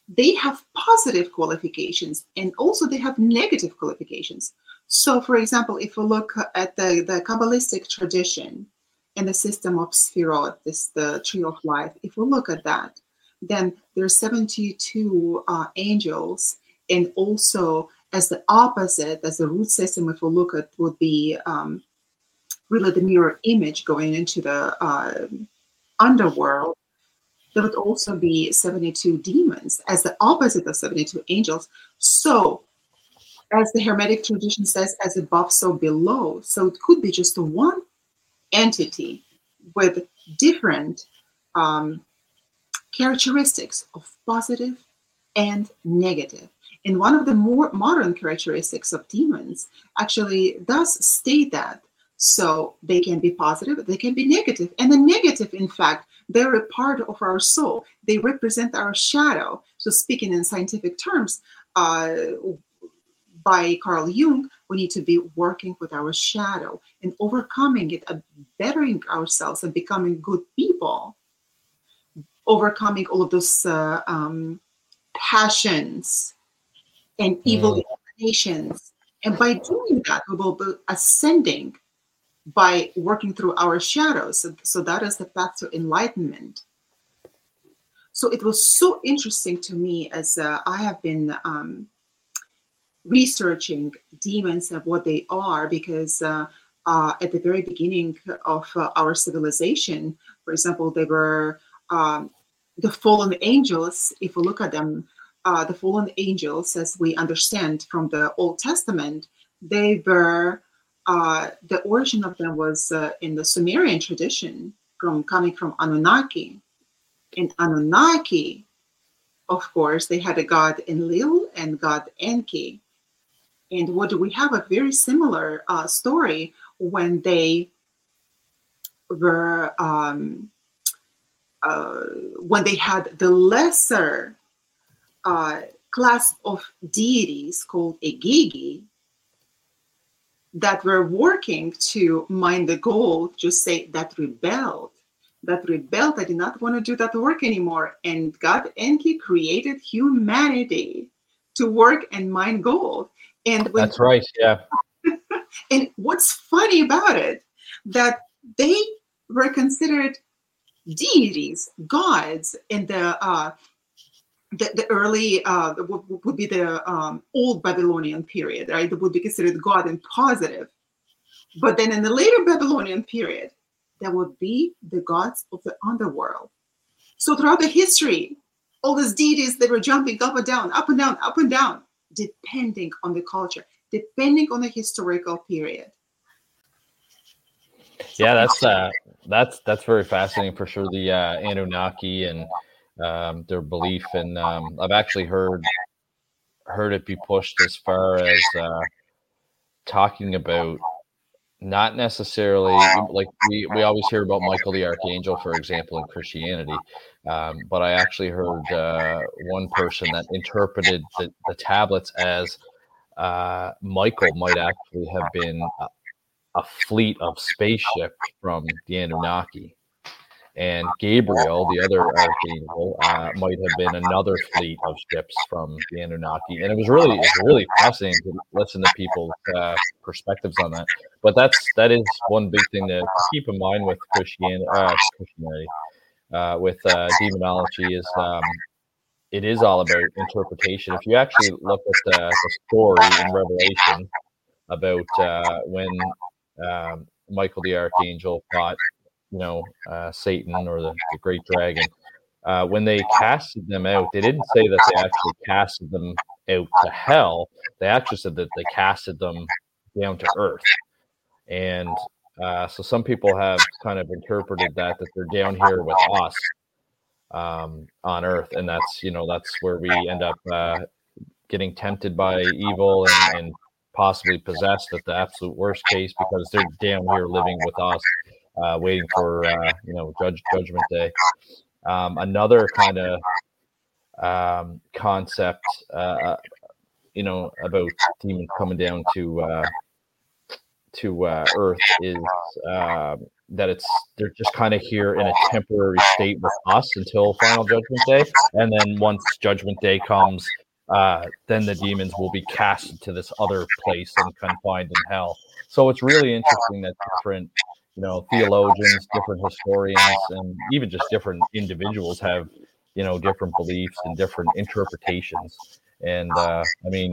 they have positive qualifications and also they have negative qualifications. So, for example, if we look at the, the Kabbalistic tradition and the system of Sphirot, this the tree of life, if we look at that, then there are 72 uh, angels, and also as the opposite, as the root system, if we look at, would be um, really the mirror image going into the uh, underworld there would also be 72 demons as the opposite of 72 angels. So, as the Hermetic tradition says, as above, so below. So, it could be just one entity with different um, characteristics of positive and negative. And one of the more modern characteristics of demons actually does state that. So they can be positive, they can be negative. And the negative, in fact, they're a part of our soul. They represent our shadow. So, speaking in scientific terms, uh, by Carl Jung, we need to be working with our shadow and overcoming it, uh, bettering ourselves and becoming good people, overcoming all of those uh, um, passions and evil inclinations. And by doing that, we will be ascending by working through our shadows. So, that is the path to enlightenment. So it was so interesting to me as uh, I have been um, researching demons and what they are because uh, uh, at the very beginning of uh, our civilization, for example, they were um, the fallen angels. If we look at them, uh, the fallen angels, as we understand from the Old Testament, they were uh, the origin of them was uh, in the Sumerian tradition, from coming from Anunnaki. In Anunnaki, of course, they had a god Enlil and god Enki. And what do we have? A very similar uh, story when they were um, uh, when they had the lesser uh, class of deities called Igigi that were working to mine the gold, just say that rebelled, that rebelled, i did not want to do that work anymore. And God Enki created humanity to work and mine gold. And when, that's right, yeah. and what's funny about it, that they were considered deities, gods in the uh, the, the early uh, would, be the um, old Babylonian period, right? That would be considered God and positive. But then in the later Babylonian period, there would be the gods of the underworld. So throughout the history, all these deities they were jumping up and down, up and down, up and down, depending on the culture, depending on the historical period. Yeah, that's uh, that's that's very fascinating for sure. The uh, Anunnaki and um, their belief, and um, I've actually heard heard it be pushed as far as uh, talking about not necessarily like we, we always hear about Michael the Archangel, for example, in Christianity. Um, but I actually heard uh, one person that interpreted the, the tablets as uh, Michael might actually have been a, a fleet of spaceship from the Anunnaki and Gabriel, the other archangel, uh, might have been another fleet of ships from the Anunnaki. And it was really, really fascinating to listen to people's uh, perspectives on that. But that's that is one big thing to keep in mind with Christianity, uh, Christianity uh, with uh, demonology is um, it is all about interpretation. If you actually look at the, the story in Revelation about uh, when um, Michael the archangel fought you know, uh, Satan or the, the great dragon. Uh, when they casted them out, they didn't say that they actually casted them out to hell. They actually said that they casted them down to earth. And uh, so some people have kind of interpreted that that they're down here with us um, on earth, and that's you know that's where we end up uh, getting tempted by evil and, and possibly possessed at the absolute worst case because they're down here living with us uh, waiting for uh, you know judge judgment day. Um, another kind of um, concept, uh, uh, you know, about demons coming down to uh, to uh, Earth is um, that it's they're just kind of here in a temporary state with us until final judgment day, and then once judgment day comes, uh, then the demons will be cast to this other place and confined in hell. So it's really interesting that different you know theologians different historians and even just different individuals have you know different beliefs and different interpretations. And uh, i mean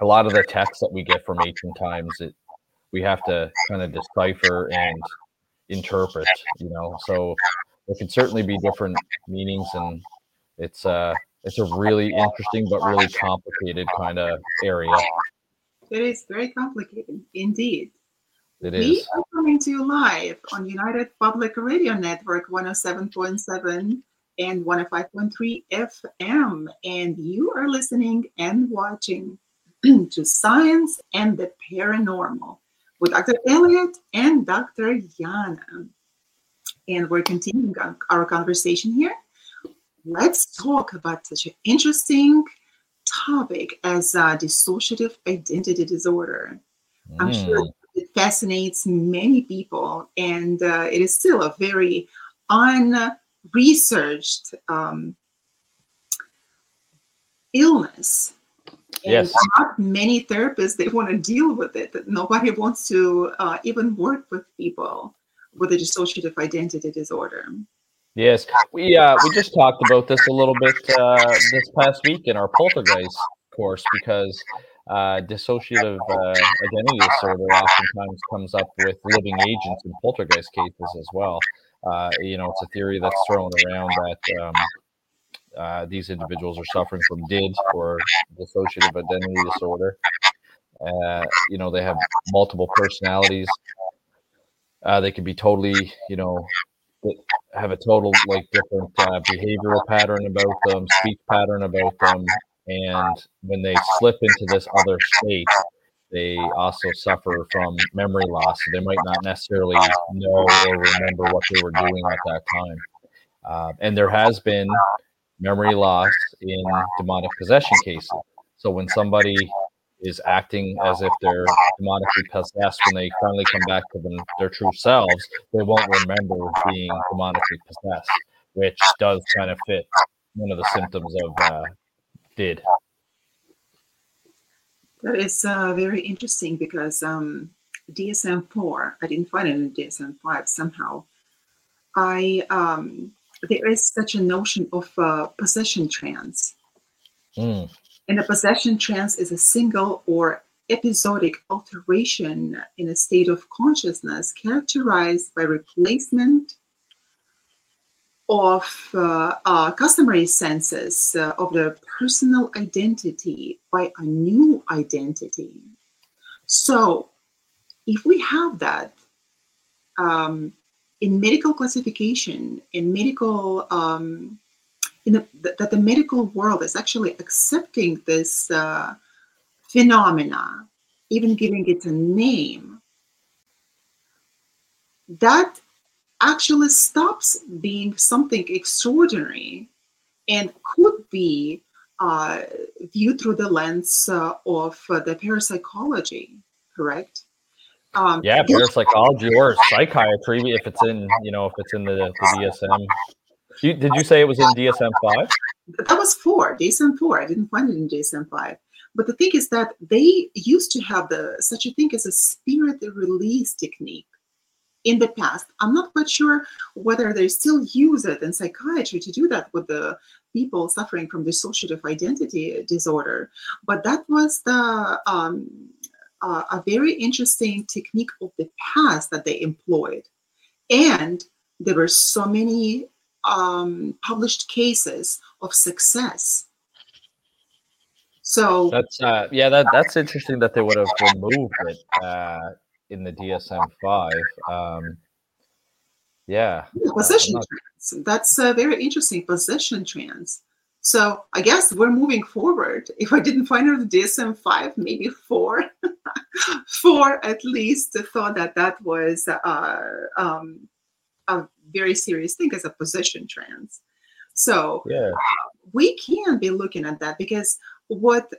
a lot of the texts that we get from ancient times it we have to kind of decipher and interpret you know? So there can certainly be different meanings and it's uh it's a really interesting but really complicated kind of area. It is very complicated indeed it we is. are coming to you live on United Public Radio Network 107.7 and 105.3 FM. And you are listening and watching to Science and the Paranormal with Dr. Elliott and Dr. Yana. And we're continuing our conversation here. Let's talk about such an interesting topic as uh, dissociative identity disorder. I'm sure mm fascinates many people, and uh, it is still a very unresearched um, illness. And yes. not many therapists they want to deal with it. Nobody wants to uh, even work with people with a dissociative identity disorder. Yes, we uh, we just talked about this a little bit uh, this past week in our poltergeist course because uh, dissociative uh, identity disorder oftentimes comes up with living agents in poltergeist cases as well. Uh, you know, it's a theory that's thrown around that um, uh, these individuals are suffering from DID or dissociative identity disorder. Uh, you know, they have multiple personalities. Uh, they can be totally, you know, have a total like different uh, behavioral pattern about them, speech pattern about them, and when they slip into this other state, they also suffer from memory loss. So they might not necessarily know or remember what they were doing at that time. Uh, and there has been memory loss in demonic possession cases. So when somebody is acting as if they're demonically possessed when they finally come back to them, their true selves, they won't remember being demonically possessed, which does kind of fit one of the symptoms of uh, did. That is uh, very interesting because um, DSM four, I didn't find it in DSM five somehow. I um, there is such a notion of uh, possession trance. Mm. And a possession trance is a single or episodic alteration in a state of consciousness characterized by replacement of uh, uh, customary senses uh, of the personal identity by a new identity. So, if we have that um, in medical classification, in medical, um, in the, that the medical world is actually accepting this uh, phenomena, even giving it a name, that actually stops being something extraordinary and could be uh, viewed through the lens uh, of uh, the parapsychology, correct? Um, yeah, parapsychology or psychiatry if it's in, you know, if it's in the, the DSM. You, did you say it was in DSM five? That was four, DSM four. I didn't find it in DSM five. But the thing is that they used to have the such a thing as a spirit release technique in the past. I'm not quite sure whether they still use it in psychiatry to do that with the people suffering from dissociative identity disorder. But that was the um, uh, a very interesting technique of the past that they employed, and there were so many um, published cases of success. So that's uh, yeah, that that's interesting that they would have removed it. Uh, in the DSM five. Um, yeah, possession not... trance. That's a very interesting possession trance. So I guess we're moving forward. If I didn't find out the DSM five, maybe four, four at least thought that that was uh, um, a very serious thing as a possession trance. So yeah. we can be looking at that because what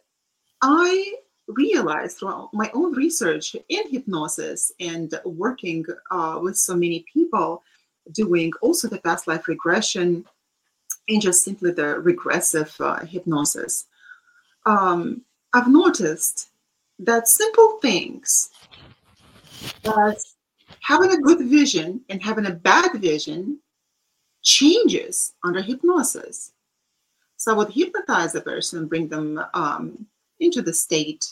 I realized through my own research in hypnosis and working uh, with so many people doing also the past life regression and just simply the regressive uh, hypnosis. Um, i've noticed that simple things as having a good vision and having a bad vision changes under hypnosis. So i would hypnotize a person bring them um, into the state,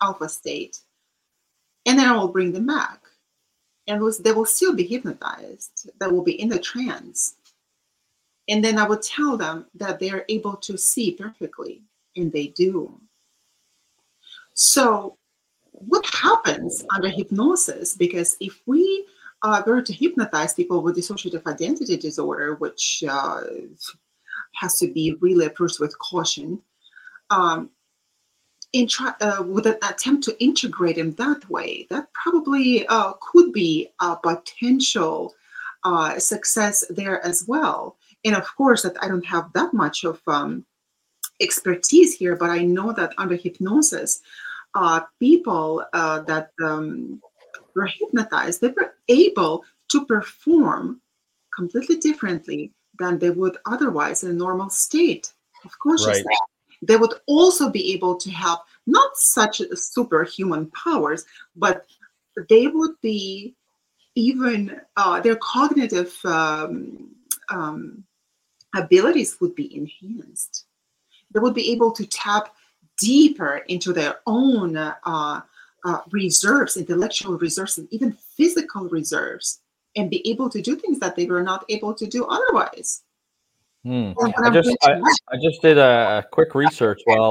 alpha state, and then I will bring them back. And they will still be hypnotized, they will be in the trance. And then I will tell them that they are able to see perfectly, and they do. So, what happens under hypnosis? Because if we uh, were to hypnotize people with dissociative identity disorder, which uh, has to be really approached with caution, um, in try, uh, with an attempt to integrate him that way, that probably uh, could be a potential uh, success there as well. And of course, that I don't have that much of um, expertise here, but I know that under hypnosis, uh, people uh, that um, were hypnotized, they were able to perform completely differently than they would otherwise in a normal state of consciousness. Right they would also be able to have not such superhuman powers, but they would be even uh, their cognitive um, um, abilities would be enhanced. They would be able to tap deeper into their own uh, uh, reserves, intellectual reserves, and even physical reserves, and be able to do things that they were not able to do otherwise. Hmm. I just I, I, just did a, quick research while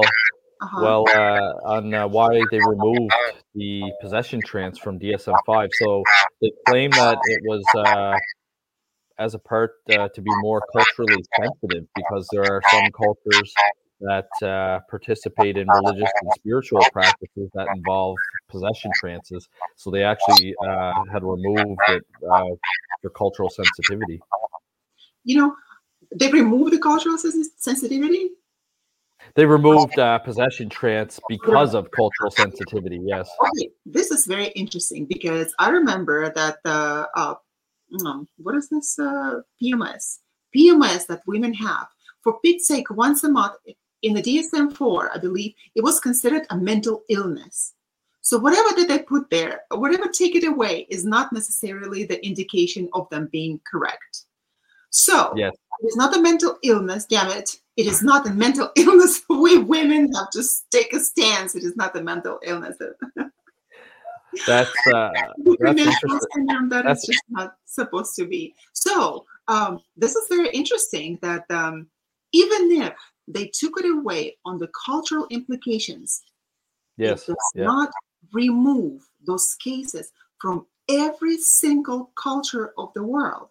uh-huh. well uh, on uh, why they removed the possession trance from DSM-5. So they claim that it was uh, as a part uh, to be more culturally sensitive because there are some cultures that uh, participate in religious and spiritual practices that involve possession trances. So they actually uh, had removed it uh, for cultural sensitivity. You know, they removed the cultural sensitivity. They removed uh, possession trance because of cultural sensitivity. Yes. Okay, this is very interesting because I remember that the uh, um, what is this uh, PMS? PMS that women have. For Pete's sake, once a month in the DSM-4, I believe it was considered a mental illness. So whatever that they put there, whatever take it away, is not necessarily the indication of them being correct. So yes. it is not a mental illness, damn it. It is not a mental illness. We women have to take a stance. It is not a mental illness. that's uh, that's. That that's just not supposed to be. So um, this is very interesting that um, even if they took it away on the cultural implications, yes, it does yeah. not remove those cases from every single culture of the world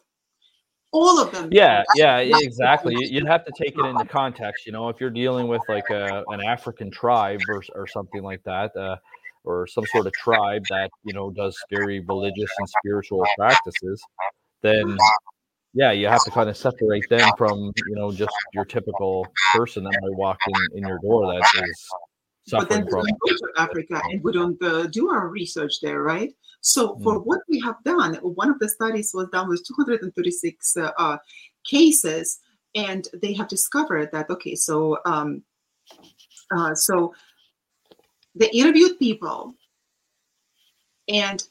all of them. Yeah, yeah, exactly. You'd have to take it into context. You know, if you're dealing with like a, an African tribe or, or something like that, uh, or some sort of tribe that you know does very religious and spiritual practices, then yeah, you have to kind of separate them from you know just your typical person that might walk in in your door that is but then we go to Africa and we don't uh, do our research there, right? So for mm. what we have done, one of the studies was done with 236 uh, uh, cases, and they have discovered that okay, so um, uh, so they interviewed people, and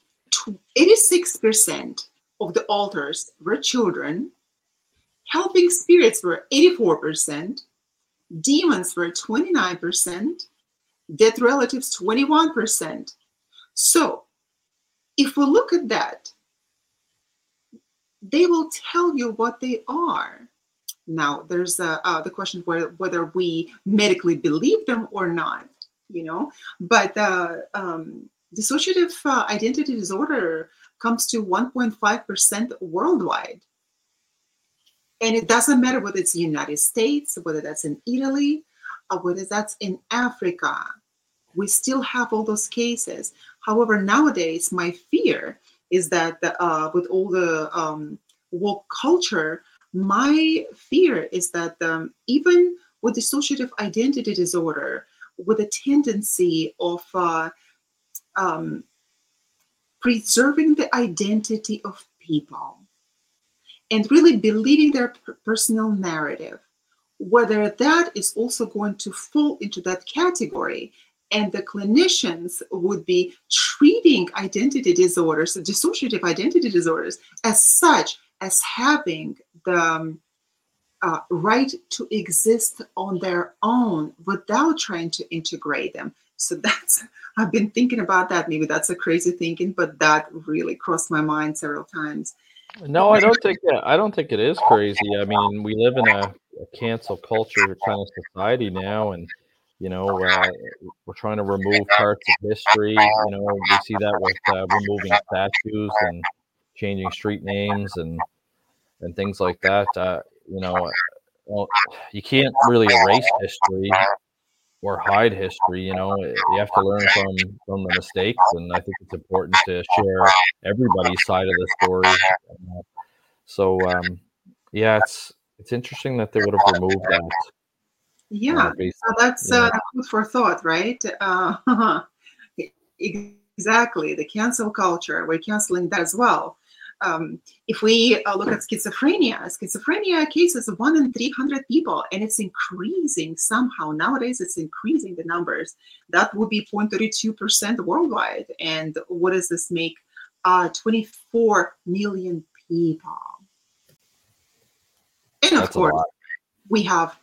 86% of the alters were children. Helping spirits were 84%. Demons were 29% dead relatives 21%. So if we look at that, they will tell you what they are. Now, there's uh, the question where, whether we medically believe them or not, you know, but uh, um, dissociative uh, identity disorder comes to 1.5% worldwide. And it doesn't matter whether it's the United States, whether that's in Italy, whether that's in Africa. We still have all those cases. However, nowadays, my fear is that the, uh, with all the um, woke culture, my fear is that um, even with dissociative identity disorder, with a tendency of uh, um, preserving the identity of people and really believing their personal narrative, whether that is also going to fall into that category and the clinicians would be treating identity disorders, dissociative identity disorders, as such as having the um, uh, right to exist on their own without trying to integrate them. So that's I've been thinking about that. Maybe that's a crazy thinking, but that really crossed my mind several times. No, I don't think I don't think it is crazy. I mean, we live in a, a cancel culture kind of society now, and you know, uh, we're trying to remove parts of history. You know, we see that with uh, removing statues and changing street names and and things like that. Uh, you know, well, you can't really erase history or hide history. You know, you have to learn from from the mistakes, and I think it's important to share everybody's side of the story. so, um, yeah, it's it's interesting that they would have removed that. Yeah, so that's uh, food for thought, right? Uh, exactly, the cancel culture. We're canceling that as well. Um, if we uh, look at schizophrenia, schizophrenia cases of one in 300 people, and it's increasing somehow. Nowadays, it's increasing the numbers. That would be 0.32% worldwide. And what does this make? Uh, 24 million people. And of That's course, we have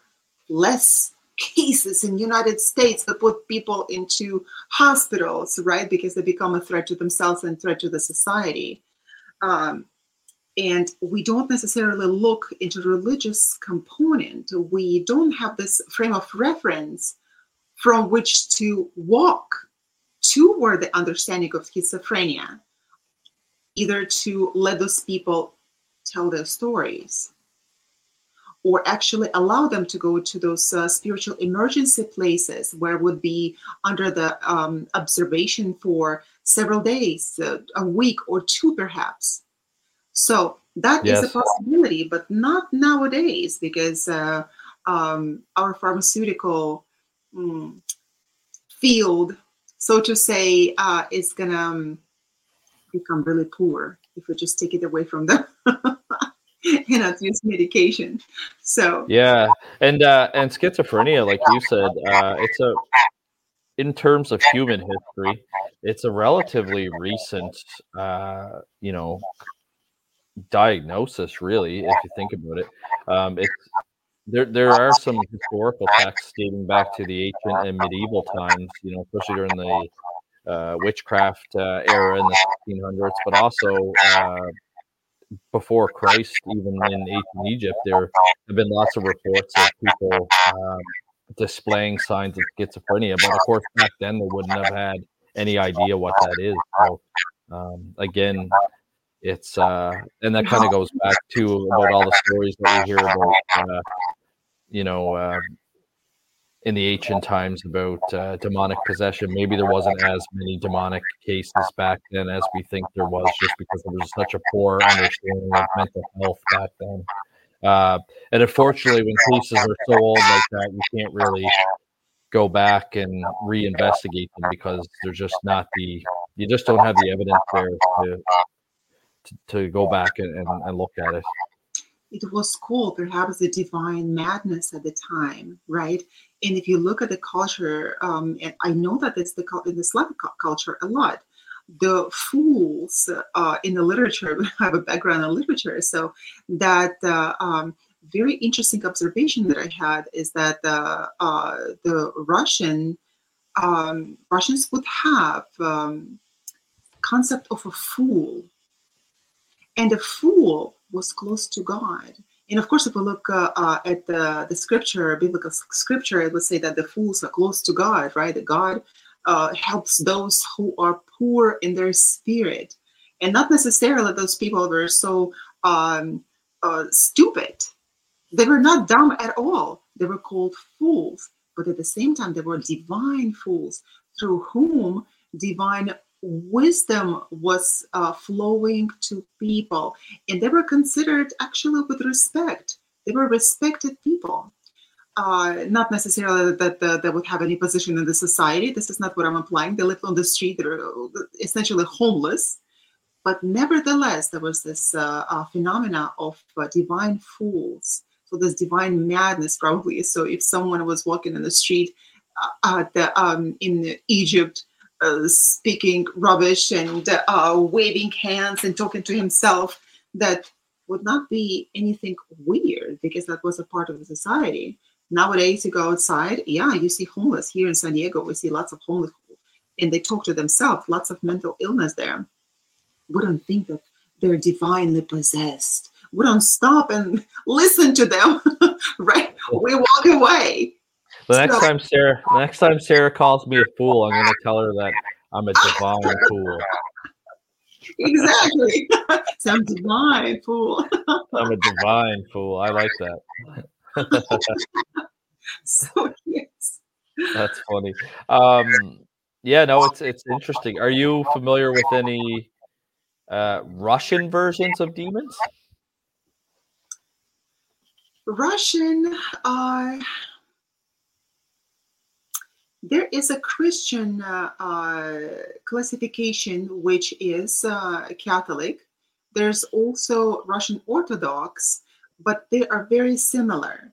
less cases in United States that put people into hospitals, right? Because they become a threat to themselves and threat to the society. Um, and we don't necessarily look into the religious component. We don't have this frame of reference from which to walk toward the understanding of schizophrenia, either to let those people tell their stories or actually allow them to go to those uh, spiritual emergency places where would be under the um, observation for several days, uh, a week or two perhaps. So that yes. is a possibility, but not nowadays because uh, um, our pharmaceutical mm, field, so to say, uh, is gonna um, become really poor if we just take it away from them. you know, use medication. So yeah, and uh, and schizophrenia, like you said, uh, it's a in terms of human history, it's a relatively recent, uh, you know, diagnosis. Really, if you think about it, um, it's there. There are some historical texts dating back to the ancient and medieval times. You know, especially during the uh, witchcraft uh, era in the 1600s, but also uh, before Christ, even in ancient Egypt, there have been lots of reports of people um, displaying signs of schizophrenia. But of course, back then they wouldn't have had any idea what that is. So um, again, it's uh, and that kind of goes back to about all the stories that we hear about, uh, you know, uh, in the ancient times about uh, demonic possession. Maybe there wasn't as many demonic cases back then as we think there was, just because there was such a poor understanding of mental health back then. Uh, and unfortunately, when cases are so old like that, you can't really go back and reinvestigate them because they're just not the you just don't have the evidence there to to, to go back and, and, and look at it it was called perhaps the divine madness at the time, right? And if you look at the culture, um, and I know that it's the in the Slavic culture a lot. The fools uh, in the literature, I have a background in literature, so that uh, um, very interesting observation that I had is that uh, uh the Russian um, Russians would have um, concept of a fool, and a fool was close to God. And of course, if we look uh, uh, at the, the scripture, biblical scripture, it would say that the fools are close to God, right? That God uh, helps those who are poor in their spirit. And not necessarily those people were so um, uh, stupid. They were not dumb at all. They were called fools. But at the same time, they were divine fools through whom divine wisdom was uh, flowing to people and they were considered actually with respect they were respected people uh, not necessarily that uh, they would have any position in the society. This is not what i'm implying they lived on the street. They're essentially homeless. But nevertheless there was this uh, uh phenomena of uh, divine fools. So this divine madness probably so if someone was walking in the street uh, the, um, in egypt uh, speaking rubbish and uh, waving hands and talking to himself that would not be anything weird because that was a part of the society. Nowadays, you go outside, yeah, you see homeless. Here in San Diego, we see lots of homeless and they talk to themselves, lots of mental illness there. We don't think that they're divinely possessed. We don't stop and listen to them, right? We walk away. The next time Sarah, the next time Sarah calls me a fool, I'm going to tell her that I'm a divine fool. Exactly. Some divine fool. I'm a divine fool. I like that. so yes. That's funny. Um, yeah, no, it's it's interesting. Are you familiar with any uh, Russian versions of demons? Russian, uh, there is a Christian uh, uh, classification which is uh, Catholic. There's also Russian Orthodox, but they are very similar.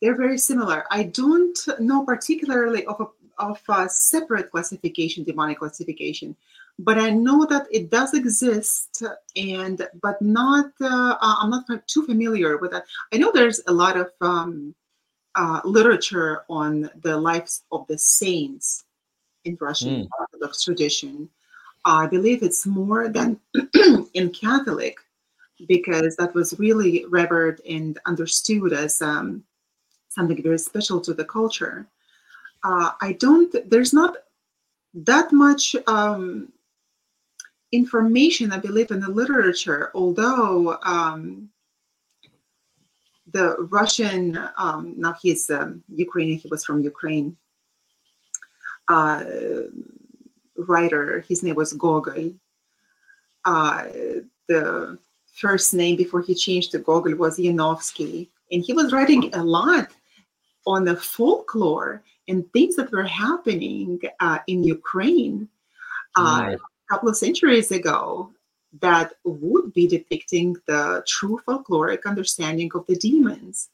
They're very similar. I don't know particularly of a, of a separate classification, demonic classification, but I know that it does exist, and but not. Uh, I'm not too familiar with that. I know there's a lot of um, uh, literature on the lives of the saints in Russian mm. Orthodox tradition. I believe it's more than in Catholic because that was really revered and understood as um, something very special to the culture. Uh, I don't, there's not that much um, information, I believe, in the literature, although um, the Russian, um, now he's um, Ukrainian, he was from Ukraine, uh, writer, his name was Gogol. Uh, the first name before he changed to Gogol was Yanovsky. And he was writing a lot on the folklore and things that were happening uh, in Ukraine uh, a couple of centuries ago that would be depicting the true folkloric understanding of the demons.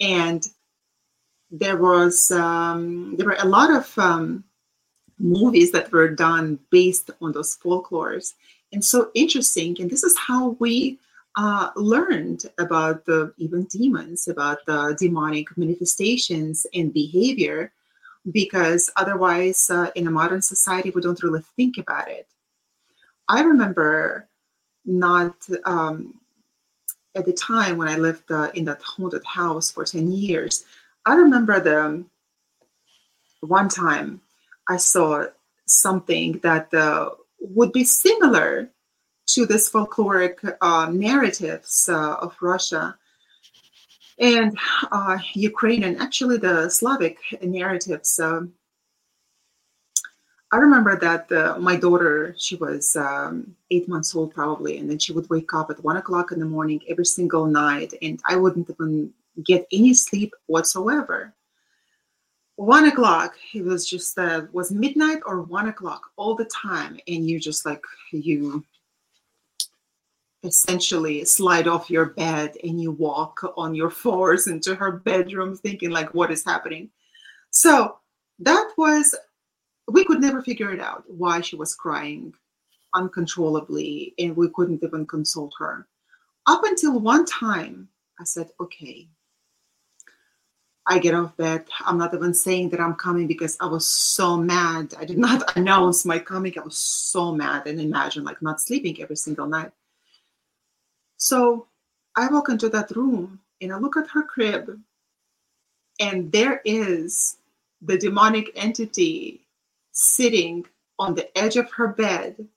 And there was um, there were a lot of um, movies that were done based on those folklores, and so interesting. And this is how we uh, learned about the even demons, about the demonic manifestations and behavior, because otherwise, uh, in a modern society, we don't really think about it. I remember not um, at the time when I lived uh, in that haunted house for 10 years. I remember the one time I saw something that uh, would be similar to this folkloric uh, narratives uh, of Russia and uh, Ukraine and actually the Slavic narratives. Um, I remember that uh, my daughter, she was um, eight months old probably, and then she would wake up at one o'clock in the morning every single night, and I wouldn't even get any sleep whatsoever. One o'clock, it was just uh, was midnight or one o'clock all the time, and you just like you essentially slide off your bed and you walk on your fours into her bedroom thinking like what is happening? So that was we could never figure it out why she was crying uncontrollably and we couldn't even consult her. Up until one time i said okay i get off bed. I'm not even saying that i'm coming because i was so mad. I did not announce my coming. I was so mad and imagine like not sleeping every single night. So I walk into that room and I look at her crib, and there is the demonic entity sitting on the edge of her bed,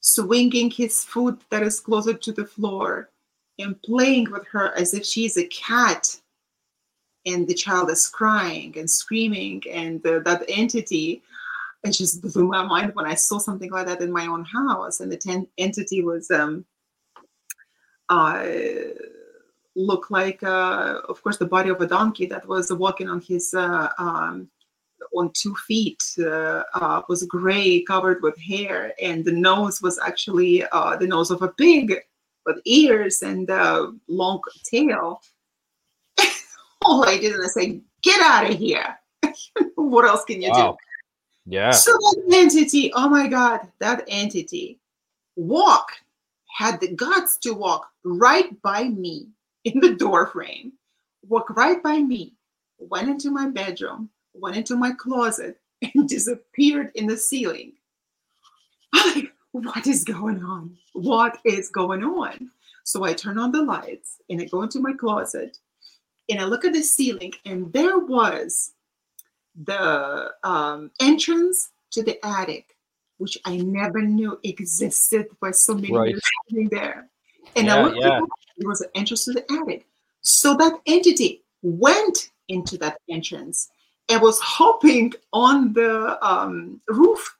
swinging his foot that is closer to the floor and playing with her as if she's a cat. And the child is crying and screaming, and that entity it just blew my mind when I saw something like that in my own house. And the ten- entity was um, uh, looked like, uh, of course, the body of a donkey that was walking on his uh, um, on two feet. Uh, uh, was gray, covered with hair, and the nose was actually uh, the nose of a pig with ears and a long tail. I did was say, "Get out of here!" what else can you wow. do? Yeah. So that entity, oh my God, that entity walk had the guts to walk right by me in the door frame, walk right by me, went into my bedroom, went into my closet, and disappeared in the ceiling. I'm like, what is going on? What is going on? So I turn on the lights and I go into my closet and I look at the ceiling, and there was the um, entrance to the attic which I never knew existed for so many right. years there. And yeah, I looked yeah. it was an entrance to the attic. So that entity went into that entrance and was hopping on the um, roof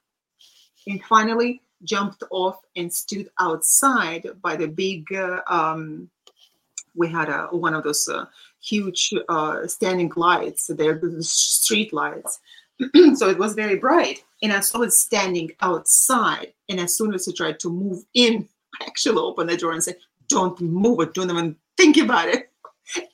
and finally jumped off and stood outside by the big uh, um, we had a, one of those uh, huge uh, standing lights there the street lights so it was very bright. And I saw it standing outside. And as soon as I tried to move in, I actually opened the door and said, Don't move it, don't even think about it.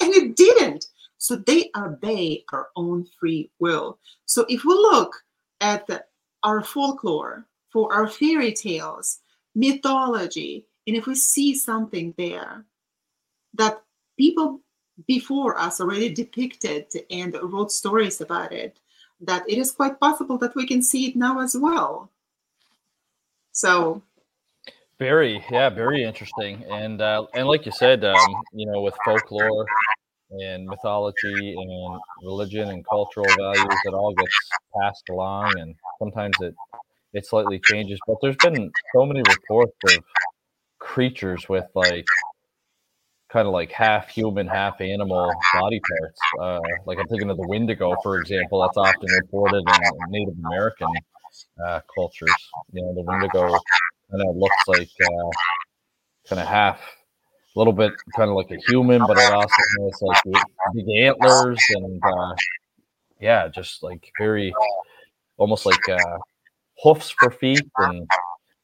And it didn't. So they obey our own free will. So if we look at the, our folklore, for our fairy tales, mythology, and if we see something there that people before us already depicted and wrote stories about it, that it is quite possible that we can see it now as well. So very, yeah, very interesting, and uh, and like you said, um, you know, with folklore and mythology and religion and cultural values, it all gets passed along, and sometimes it it slightly changes. But there's been so many reports of creatures with like kind of like half human, half animal body parts. Uh, like I'm thinking of the Wendigo, for example. That's often reported in Native American uh, cultures. You know, the Wendigo kind of looks like uh, kind of half, a little bit kind of like a human, but it also has like big antlers and uh, yeah, just like very almost like uh, hoofs for feet and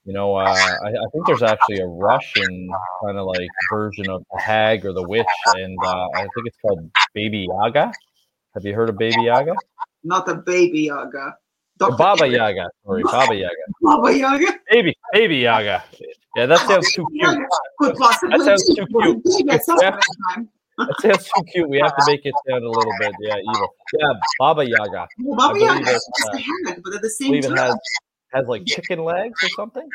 you know, uh, I, I, think there's actually a Russian kind of like version of the hag or the witch, and uh, I think it's called Baby Yaga. Have you heard of Baby Yaga? Not a Baby Yaga. Baba Yaga. Sorry, Baba Yaga. Baba Yaga. Baby, Baby Yaga. Yeah, that sounds too cute. That sounds too cute. That sounds too cute. We have to make it sound a little bit, yeah, evil. Yeah, Baba Yaga. Well, Baba Yaga is uh, head, but at the same time, has has like chicken legs or something.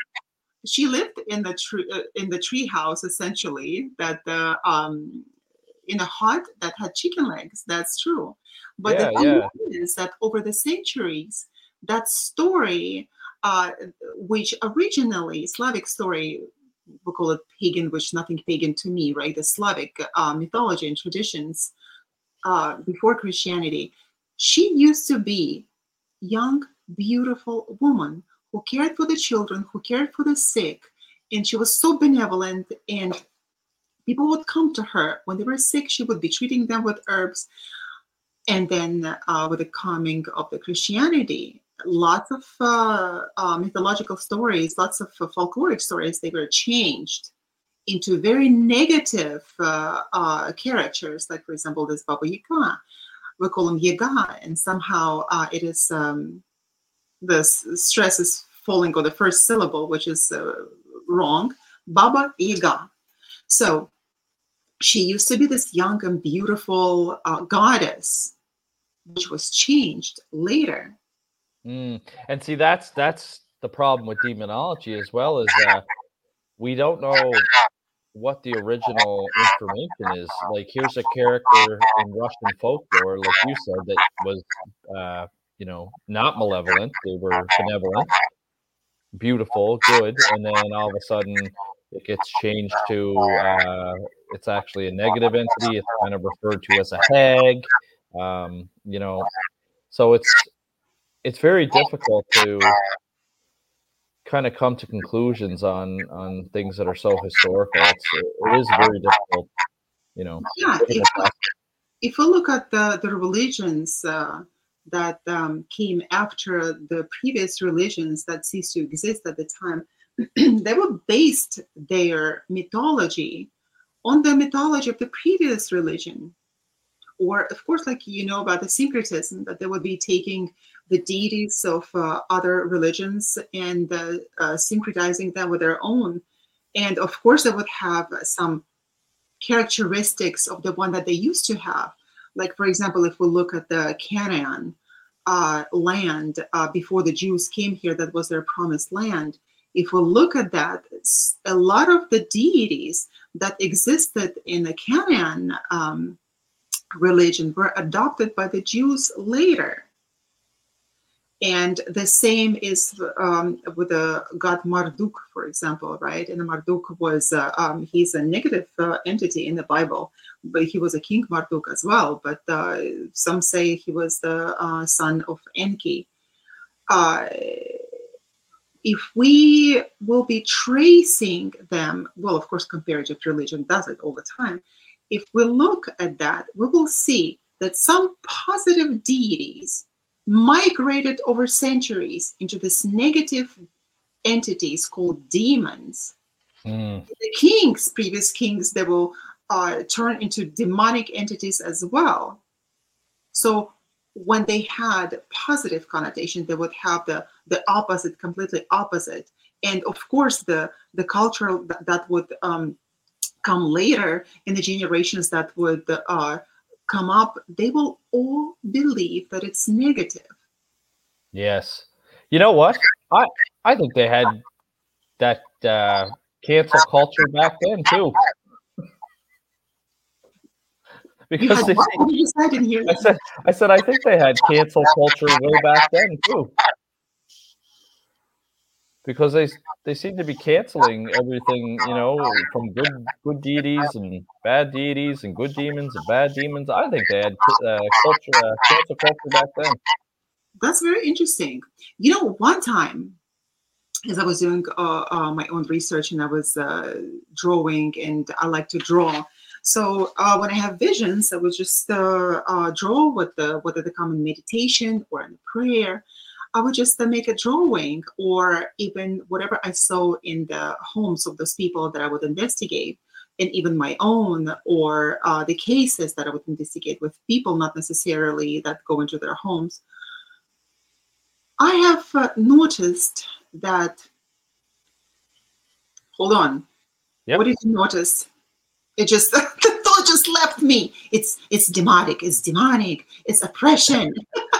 She lived in the tree uh, in the tree house essentially. That the um in a hut that had chicken legs. That's true. But yeah, the thing yeah. is that over the centuries, that story, uh, which originally Slavic story, we call it pagan, which nothing pagan to me, right? The Slavic uh, mythology and traditions uh, before Christianity, she used to be young, beautiful woman who cared for the children, who cared for the sick, and she was so benevolent and people would come to her when they were sick she would be treating them with herbs and then uh, with the coming of the christianity lots of uh, uh, mythological stories, lots of uh, folkloric stories, they were changed into very negative uh, uh, characters, like, for example, this Baba Yaga. We call him Yaga, and somehow it is um, the stress is falling on the first syllable, which is wrong. Baba Yaga. So she used to be this young and beautiful goddess, which was changed later Mm. And see, that's that's the problem with demonology as well is that we don't know what the original information is. Like, here's a character in Russian folklore, like you said, that was, uh, you know, not malevolent. They were benevolent, beautiful, good, and then all of a sudden it gets changed to uh, it's actually a negative entity. It's kind of referred to as a hag. Um, you know, so it's it's very difficult to kind of come to conclusions on on things that are so historical. It's, it is very difficult, you know. Yeah, if, if we look at the the religions uh, that um, came after the previous religions that ceased to exist at the time, they were based their mythology on the mythology of the previous religion or of course like you know about the syncretism that they would be taking the deities of uh, other religions and uh, uh, syncretizing them with their own. And of course, they would have some characteristics of the one that they used to have. Like, for example, if we look at the Canaan uh, land uh, before the Jews came here, that was their promised land. If we look at that, a lot of the deities that existed in the Canaan um, religion were adopted by the Jews later. And the same is um, with the god Marduk, for example, right? And Marduk was, uh, um, he's a negative uh, entity in the Bible, but he was a king Marduk as well. But uh, some say he was the uh, son of Enki. Uh, if we will be tracing them, well, of course, comparative religion does it all the time. If we look at that, we will see that some positive deities migrated over centuries into this negative entities called demons. Mm. The kings, previous kings, they will uh, turn into demonic entities as well. So when they had positive connotation, they would have the the opposite, completely opposite. And of course, the the culture that, that would um, come later in the generations that would uh, come up, they will all believe that it's negative. Yes. You know what? I I think they had that uh, cancel culture back then too. Because they, I didn't hear I said I said I think they had cancel culture way back then too. Because they they seem to be canceling everything, you know, from good good deities and bad deities and good demons and bad demons. I think they had uh, culture uh, cancel culture back then. That's very interesting. You know, one time as I was doing uh, uh, my own research and I was uh, drawing, and I like to draw. So uh, when I have visions, I would just uh, uh, draw with the whether they come in meditation or in prayer. I would just make a drawing, or even whatever I saw in the homes of those people that I would investigate, and even my own, or the cases that I would investigate with people, not necessarily that go into their homes. I have noticed that hold on yep. what did you notice it just the thought just left me. It's it's demonic. It's demonic. It's oppression.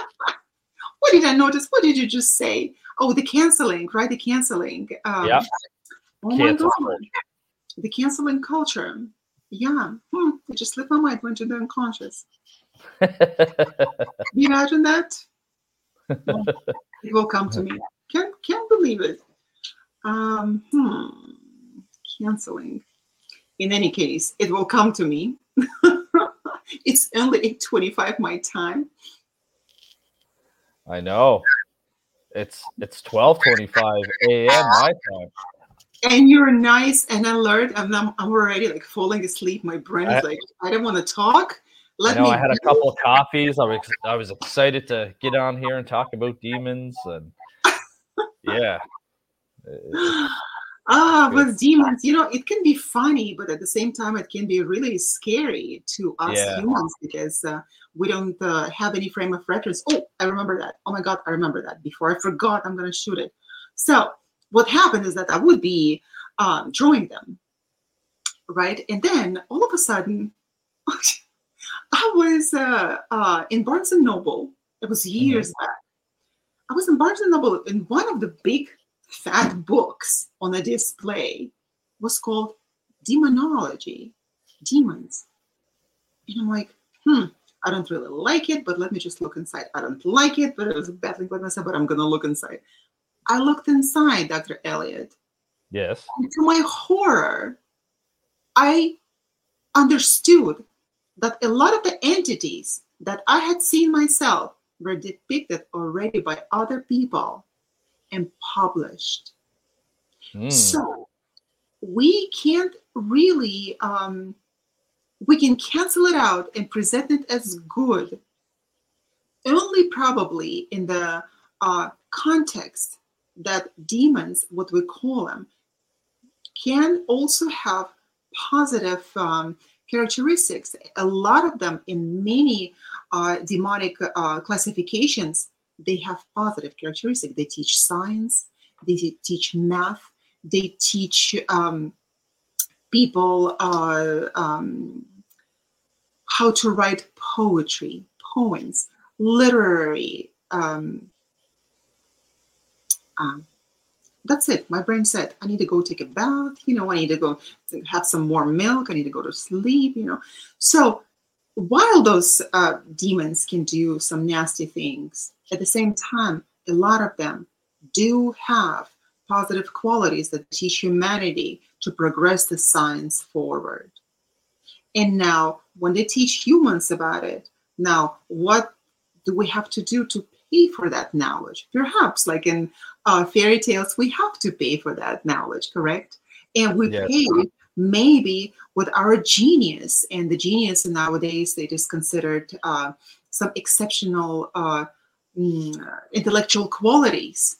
What did i notice? What did you just say? Oh the canceling right? The canceling. Um, yeah. oh my God. the canceling culture. Yeah. Hmm. it just slipped my mind went to the unconscious you imagine that? Well, it will come to me. Can't can't believe it. Um, hmm, canceling. In any case, it will come to me. it's only 8:25 my time. I know. It's it's 12:25 a.m. my time. And you're nice and alert. I'm I'm, I'm already like falling asleep. My brain is I, like, I don't want to talk. Let I know I had a couple of coffees. I was I was excited to get on here and talk about demons and yeah. Ah, with demons, you know, it can be funny, but at the same time, it can be really scary to us yeah. humans because uh, we don't uh, have any frame of reference. Oh, I remember that. Oh my God, I remember that. Before I forgot, I'm going to shoot it. So, what happened is that I would be um, drawing them, right? And then all of a sudden, I was uh, uh, in Barnes and Noble. It was years mm-hmm. back I was in Barnes and Noble, in one of the big fat books on a display was called Demonology, Demons. And I'm like, hmm, I don't really like it, but let me just look inside. I don't like it, but it was battling with myself, but I'm gonna look inside. I looked inside, Dr. Elliott. Yes. And to my horror, I understood that a lot of the entities that I had seen myself were depicted already by other people and published. Mm. So we can't really, um, we can cancel it out and present it as good only probably in the uh, context that demons, what we call them, can also have positive um, characteristics. A lot of them in many uh, demonic uh, classifications, they have positive characteristics. They teach science, they teach math, they teach um, people uh, um, how to write poetry, poems, literary. Um, um, that's it. My brain said, I need to go take a bath. You know, I need to go have some more milk. I need to go to sleep. You know, so while those uh, demons can do some nasty things, at the same time, a lot of them do have positive qualities that teach humanity to progress the science forward. And now, when they teach humans about it, now what do we have to do to pay for that knowledge? Perhaps, like in uh, fairy tales, we have to pay for that knowledge, correct? And we yes. pay maybe with our genius and the genius nowadays it is considered uh, some exceptional uh, Uh, intellectual qualities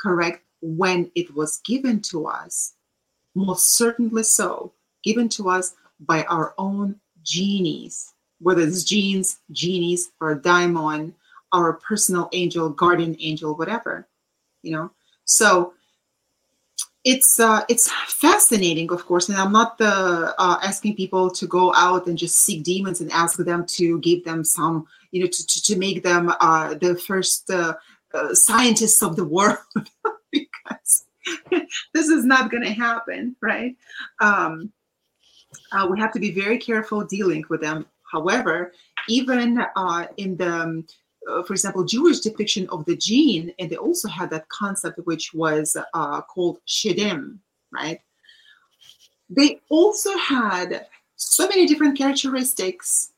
correct when it was given to us most certainly so given to us by our own genies whether it's genes genies or daimon our personal angel guardian angel whatever you know? So it's uh, it's fascinating, of course, and I'm not the uh, asking people to go out and just seek demons and ask them to give them some, you know, to, to, to make them uh, the first uh, uh, scientists of the world, because this is not going to happen, right? Um, uh, we have to be very careful dealing with them. However, even in the um, uh, for example, Jewish depiction of the gene, and they also had that concept which was uh, called shedim, right? They also had so many different characteristics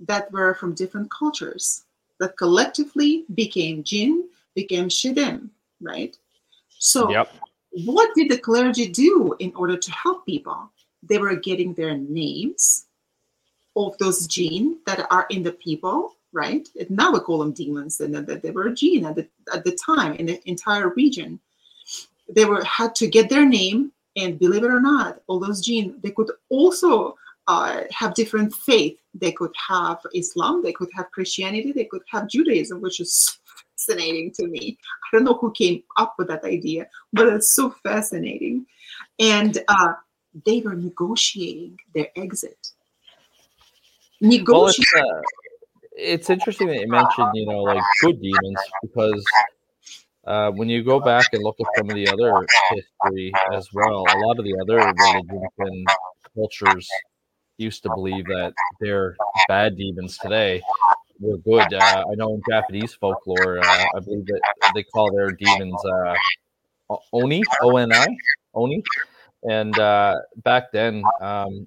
that were from different cultures that collectively became jinn, became shedim, right? So, yep. what did the clergy do in order to help people? They were getting their names of those genes that are in the people right? And now we call them demons, and that they were a gene at the, at the time in the entire region. They were had to get their name, and believe it or not, all those genes they could also uh, have different faith. They could have Islam, they could have Christianity, they could have Judaism, which is fascinating to me. I don't know who came up with that idea, but it's so fascinating. And uh, they were negotiating their exit. Negotiating. Well, uh, it's interesting that you mentioned, you know, like good demons because uh, when you go back and look at some of the other history as well, a lot of the other religions and cultures used to believe that they're bad demons today were good. Uh, I know in Japanese folklore, uh, I believe that they call their demons uh, oni, O N I, oni. And uh, back then, um,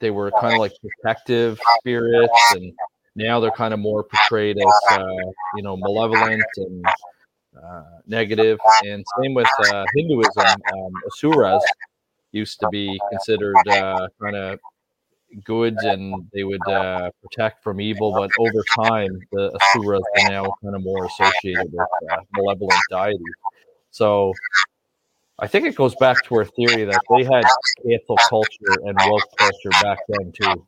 they were kind of like protective spirits and now they're kind of more portrayed as uh, you know malevolent and uh, negative. And same with uh, Hinduism, um, asuras used to be considered uh, kind of good and they would uh, protect from evil. But over time, the asuras are now kind of more associated with uh, malevolent deities. So I think it goes back to our theory that they had cancel culture and woke culture back then too.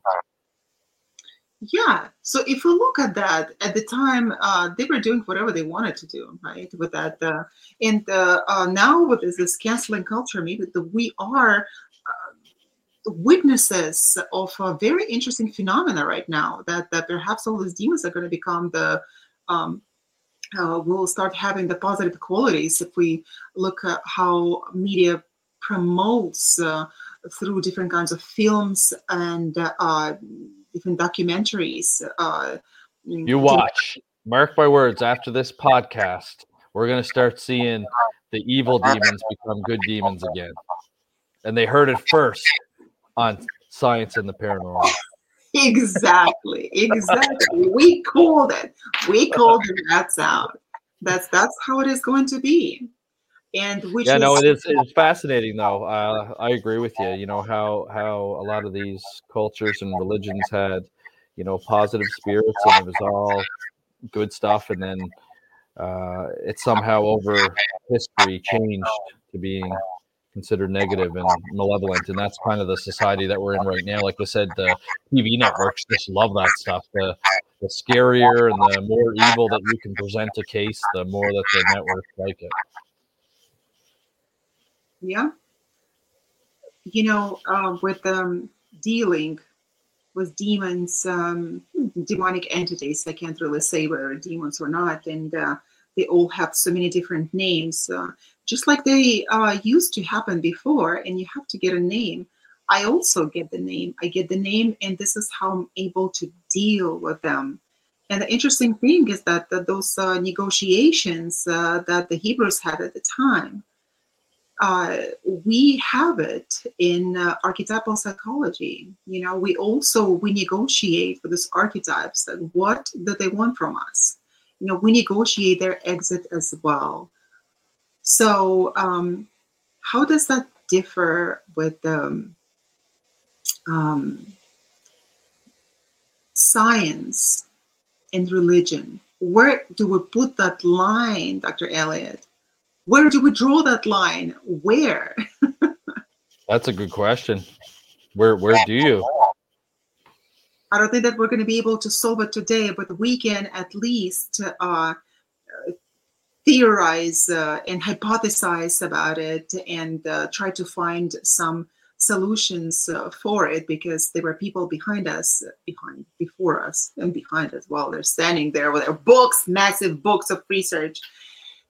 Yeah. So if we look at that, at the time, uh, they were doing whatever they wanted to do, right? With that, uh, and uh, uh now with this, this canceling culture, maybe the, we are uh, witnesses of a very interesting phenomena right now. That that perhaps all these demons are going to become the um, uh, we'll start having the positive qualities if we look at how media promotes through different kinds of films and uh, different documentaries. Uh, you watch. Mark my words. After this podcast, we're gonna start seeing the evil demons become good demons again, and they heard it first on Science and the Paranormal. Exactly. Exactly. we called it. We called it. That's out. That's that's how it is going to be and which yeah is- no it is it's fascinating though. Uh, i agree with you you know how how a lot of these cultures and religions had you know positive spirits and it was all good stuff and then uh, it somehow over history changed to being considered negative and malevolent and that's kind of the society that we're in right now. Like i said the tv networks just love that stuff. The the scarier and the more evil that you can present a case the more that the networks like it yeah. You know, uh, with um, dealing with demons, um, demonic entities, I can't really say whether demons or not, and uh, they all have so many different names, uh, just like they uh, used to happen before, and you have to get a name. I also get the name. I get the name, and this is how I'm able to deal with them. And the interesting thing is that, that those uh, negotiations uh, that the Hebrews had at the time, uh, we have it in uh, archetypal psychology. You know, we also we negotiate with these archetypes that what do they want from us. You know, we negotiate their exit as well. So, um, how does that differ with um, um, science and religion? Where do we put that line, Dr. Elliott? Where do we draw that line? Where? That's a good question. Where where do you? I don't think that we're going to be able to solve it today, but we can at least uh, theorize uh, and hypothesize about it and uh, try to find some solutions uh, for it because there were people behind us, behind, before us, and behind us while they're standing there with their books, massive books of research.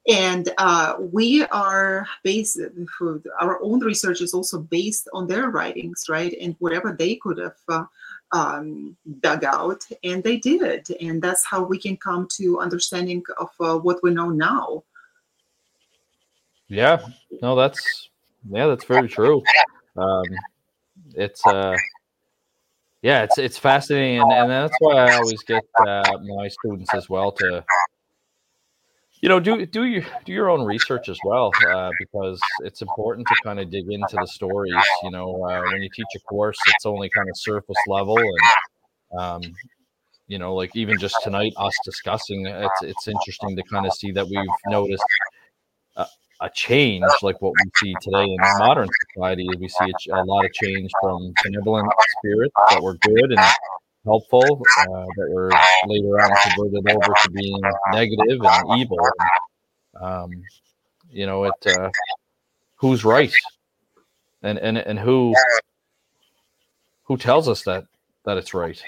And uh, we are based, our own research is also based on their writings, right? And whatever they could have uh, um, dug out, and they did. And that's how we can come to understanding of uh, what we know now. Yeah, no, that's yeah, that's very true. Um, it's uh, yeah, it's it's fascinating, and, and that's why I always get uh, my students as well to you know do do your do your own research as well uh, because it's important to kind of dig into the stories you know uh, when you teach a course it's only kind of surface level and um, you know like even just tonight us discussing it's it's interesting to kind of see that we've noticed a change like what we see today in modern society. We see a, a lot of change from benevolent spirits that were good and helpful uh, that were later on converted over to being negative and evil. And, um, you know, it uh, who's right, and and and who who tells us that that it's right.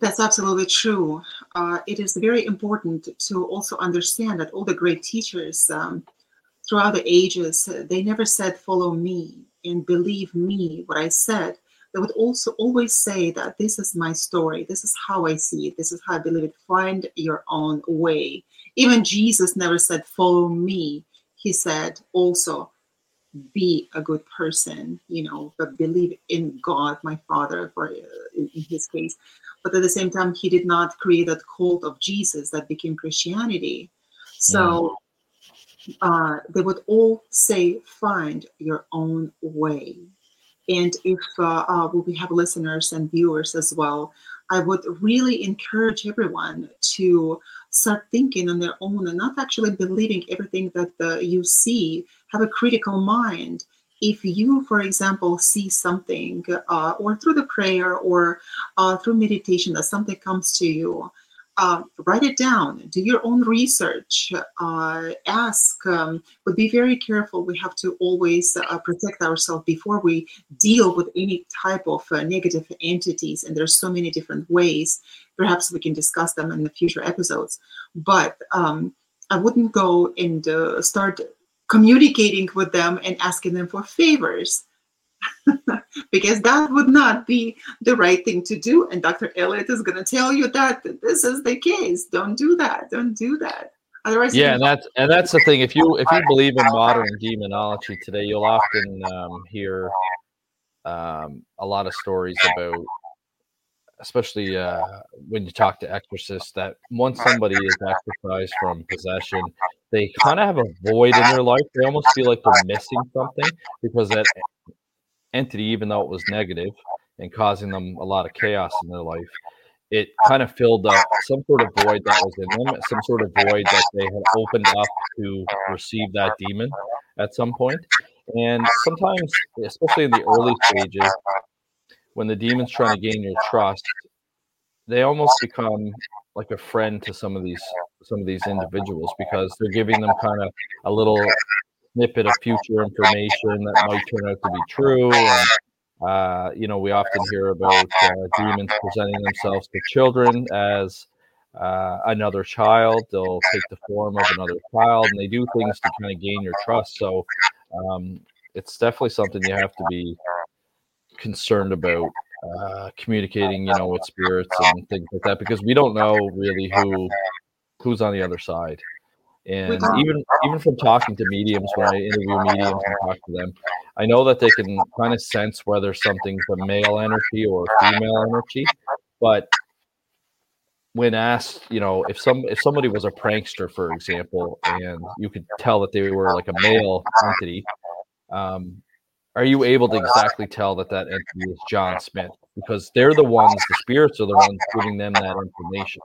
That's absolutely true. Uh, it is very important to also understand that all the great teachers um, throughout the ages, they never said, Follow me and believe me, what I said. They would also always say that this is my story, this is how I see it, this is how I believe it. Find your own way. Even Jesus never said, Follow me. He said also, be a good person, you know, but believe in God, my Father, for in, his case but at the same time he did not create that cult of jesus that became christianity so uh, they would all say find your own way and if uh, uh, we have listeners and viewers as well i would really encourage everyone to start thinking on their own and not actually believing everything that uh, you see. Have a critical mind. If you, for example, see something uh, or through the prayer or uh, through meditation that something comes to you, uh, write it down, do your own research, uh, ask, um, but be very careful. We have to always uh, protect ourselves before we deal with any type of uh, negative entities. And there's so many different ways. Perhaps we can discuss them in the future episodes. But um, I wouldn't go and start communicating with them and asking them for favors because that would not be the right thing to do. And dr elliott is going to tell you that, that this is the case. Don't do that. Don't do that. Otherwise yeah and that's and that's the thing. If you if you believe in modern demonology today you'll often um, hear um, a lot of stories about especially uh, when you talk to exorcists that once somebody is exorcised from possession they kind of have a void in their life. They almost feel like they're missing something because that entity, even though it was negative and causing them a lot of chaos in their life, it kind of filled up some sort of void that was in them, some sort of void that they had opened up to receive that demon at some point. And sometimes, especially in the early stages, when the demon's trying to gain your trust, they almost become like a friend to some of these some of these individuals because they're giving them kind of a little snippet of future information that might turn out to be true. And, uh, you know, we often hear about uh, demons presenting themselves to children as uh, another child. They'll take the form of another child, and they do things to kind of gain your trust. So um, it's definitely something you have to be concerned about uh, communicating, you know, with spirits and things like that, because we don't know really who who's on the other side. And even even from talking to mediums when I interview mediums and talk to them, I know that they can kind of sense whether something's a male energy or female energy. But when asked, you know, if some if somebody was a prankster, for example, and you could tell that they were like a male entity, um, are you able to exactly tell that that entity is John Smith? Because they're the ones, the spirits are the ones giving them that information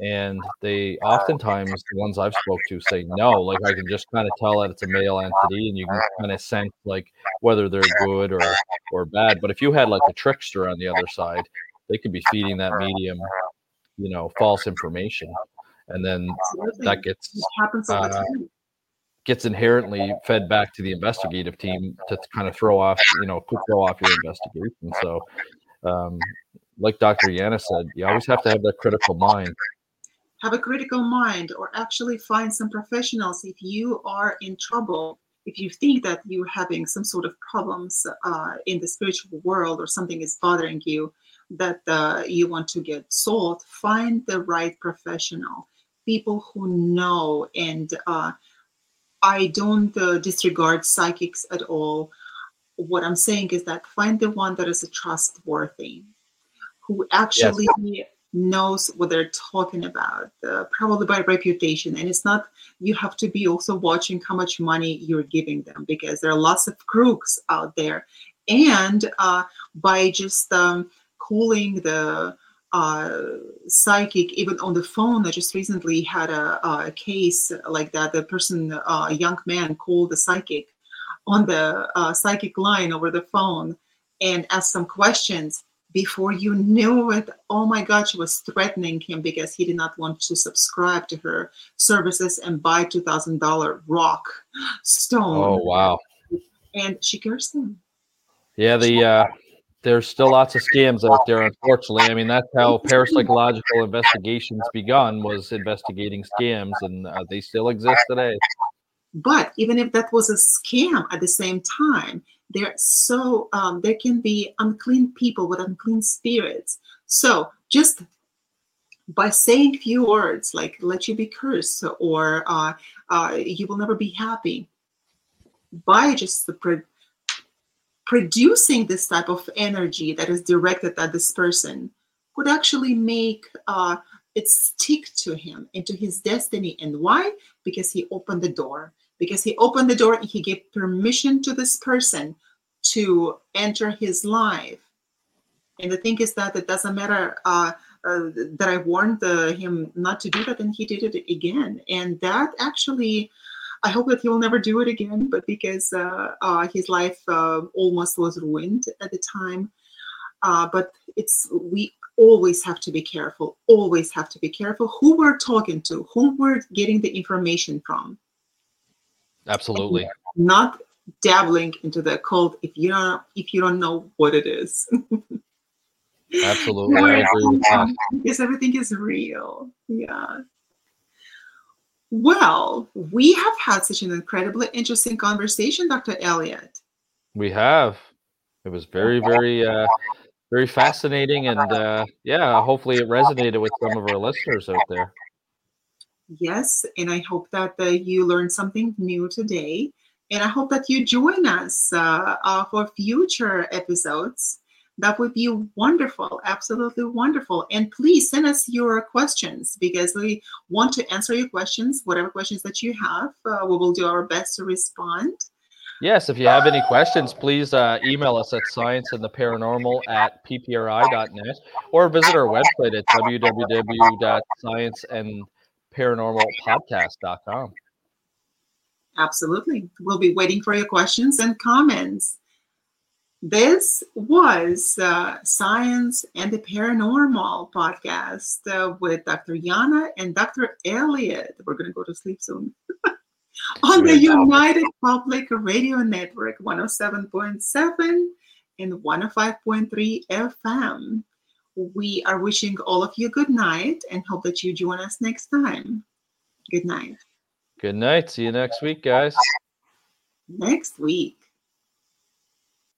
and they oftentimes the ones I've spoke to say no. Like I can just kind of tell that it's a male entity, and you can kind of sense like whether they're good or or bad. But if you had like a trickster on the other side, they could be feeding that medium, you know, false information. and then that gets happens uh, gets inherently fed back to the investigative team to kind of throw off, you know, could throw off your investigation. So, um, like Dr. Yana said, you always have to have that critical mind. Have a critical mind or actually find some professionals if you are in trouble if you think that you're having some sort of problems uh, in the spiritual world or something is bothering you that uh, you want to get solved find the right professional people who know and uh, i don't uh, disregard psychics at all. What i'm saying is that find the one that is a trustworthy who actually knows what they're talking about, uh, probably by reputation. And it's not, you have to be also watching how much money you're giving them because there are lots of crooks out there. And uh, by just um, calling the uh, psychic, even on the phone, I just recently had a, a case like that. The person, a young man, called the psychic on the uh, psychic line over the phone and asked some questions before you knew it, oh my God, she was threatening him because he did not want to subscribe to her services and buy $2,000 rock stone. Oh wow. And she cursed him. Yeah, the uh, there's still lots of scams out there. Unfortunately, I mean that's how parapsychological investigations begun was investigating scams, and uh, they still exist today. But even if that was a scam at the same time, they're so um, there can be unclean people with unclean spirits. So just by saying few words like "let you be cursed" or uh, uh, "you will never be happy," by just pro- producing this type of energy that is directed at this person could actually make uh, it stick to him into his destiny. And why? Because he opened the door. Because he opened the door and he gave permission to this person to enter his life. And the thing is that it doesn't matter uh, uh, that I warned uh, him not to do that, and he did it again. And that actually, I hope that he will never do it again. But because uh, uh, his life uh, almost was ruined at the time, but it's we always have to be careful. Always have to be careful who we're talking to, whom we're getting the information from. Absolutely. Not dabbling into the occult if you don't if you don't know what it is. Absolutely. I agree with that. because everything is real. Yeah. Well, we have had such an incredibly interesting conversation, Dr. Elliott. We have. It was very, very, uh, very fascinating, and uh, yeah, hopefully it resonated with some of our listeners out there. Yes, and I hope that uh, you learned something new today. And I hope that you join us uh, uh, for future episodes. That would be wonderful, absolutely wonderful. And please send us your questions because we want to answer your questions, whatever questions that you have. Uh, we will do our best to respond. Yes, if you have any questions, please uh, email us at science and the paranormal at ppri.net or visit our website at www.scienceandparanormalpodcast.com. Absolutely. We'll be waiting for your questions and comments. This was uh, Science and the Paranormal podcast uh, with Dr. Yana and Dr. Elliott. We're going to go to sleep soon. On the United Public Radio Network 107.7 and 105.3 FM. We are wishing all of you good night and hope that you join us next time. Good night. Good night. See you next week, guys. Next week.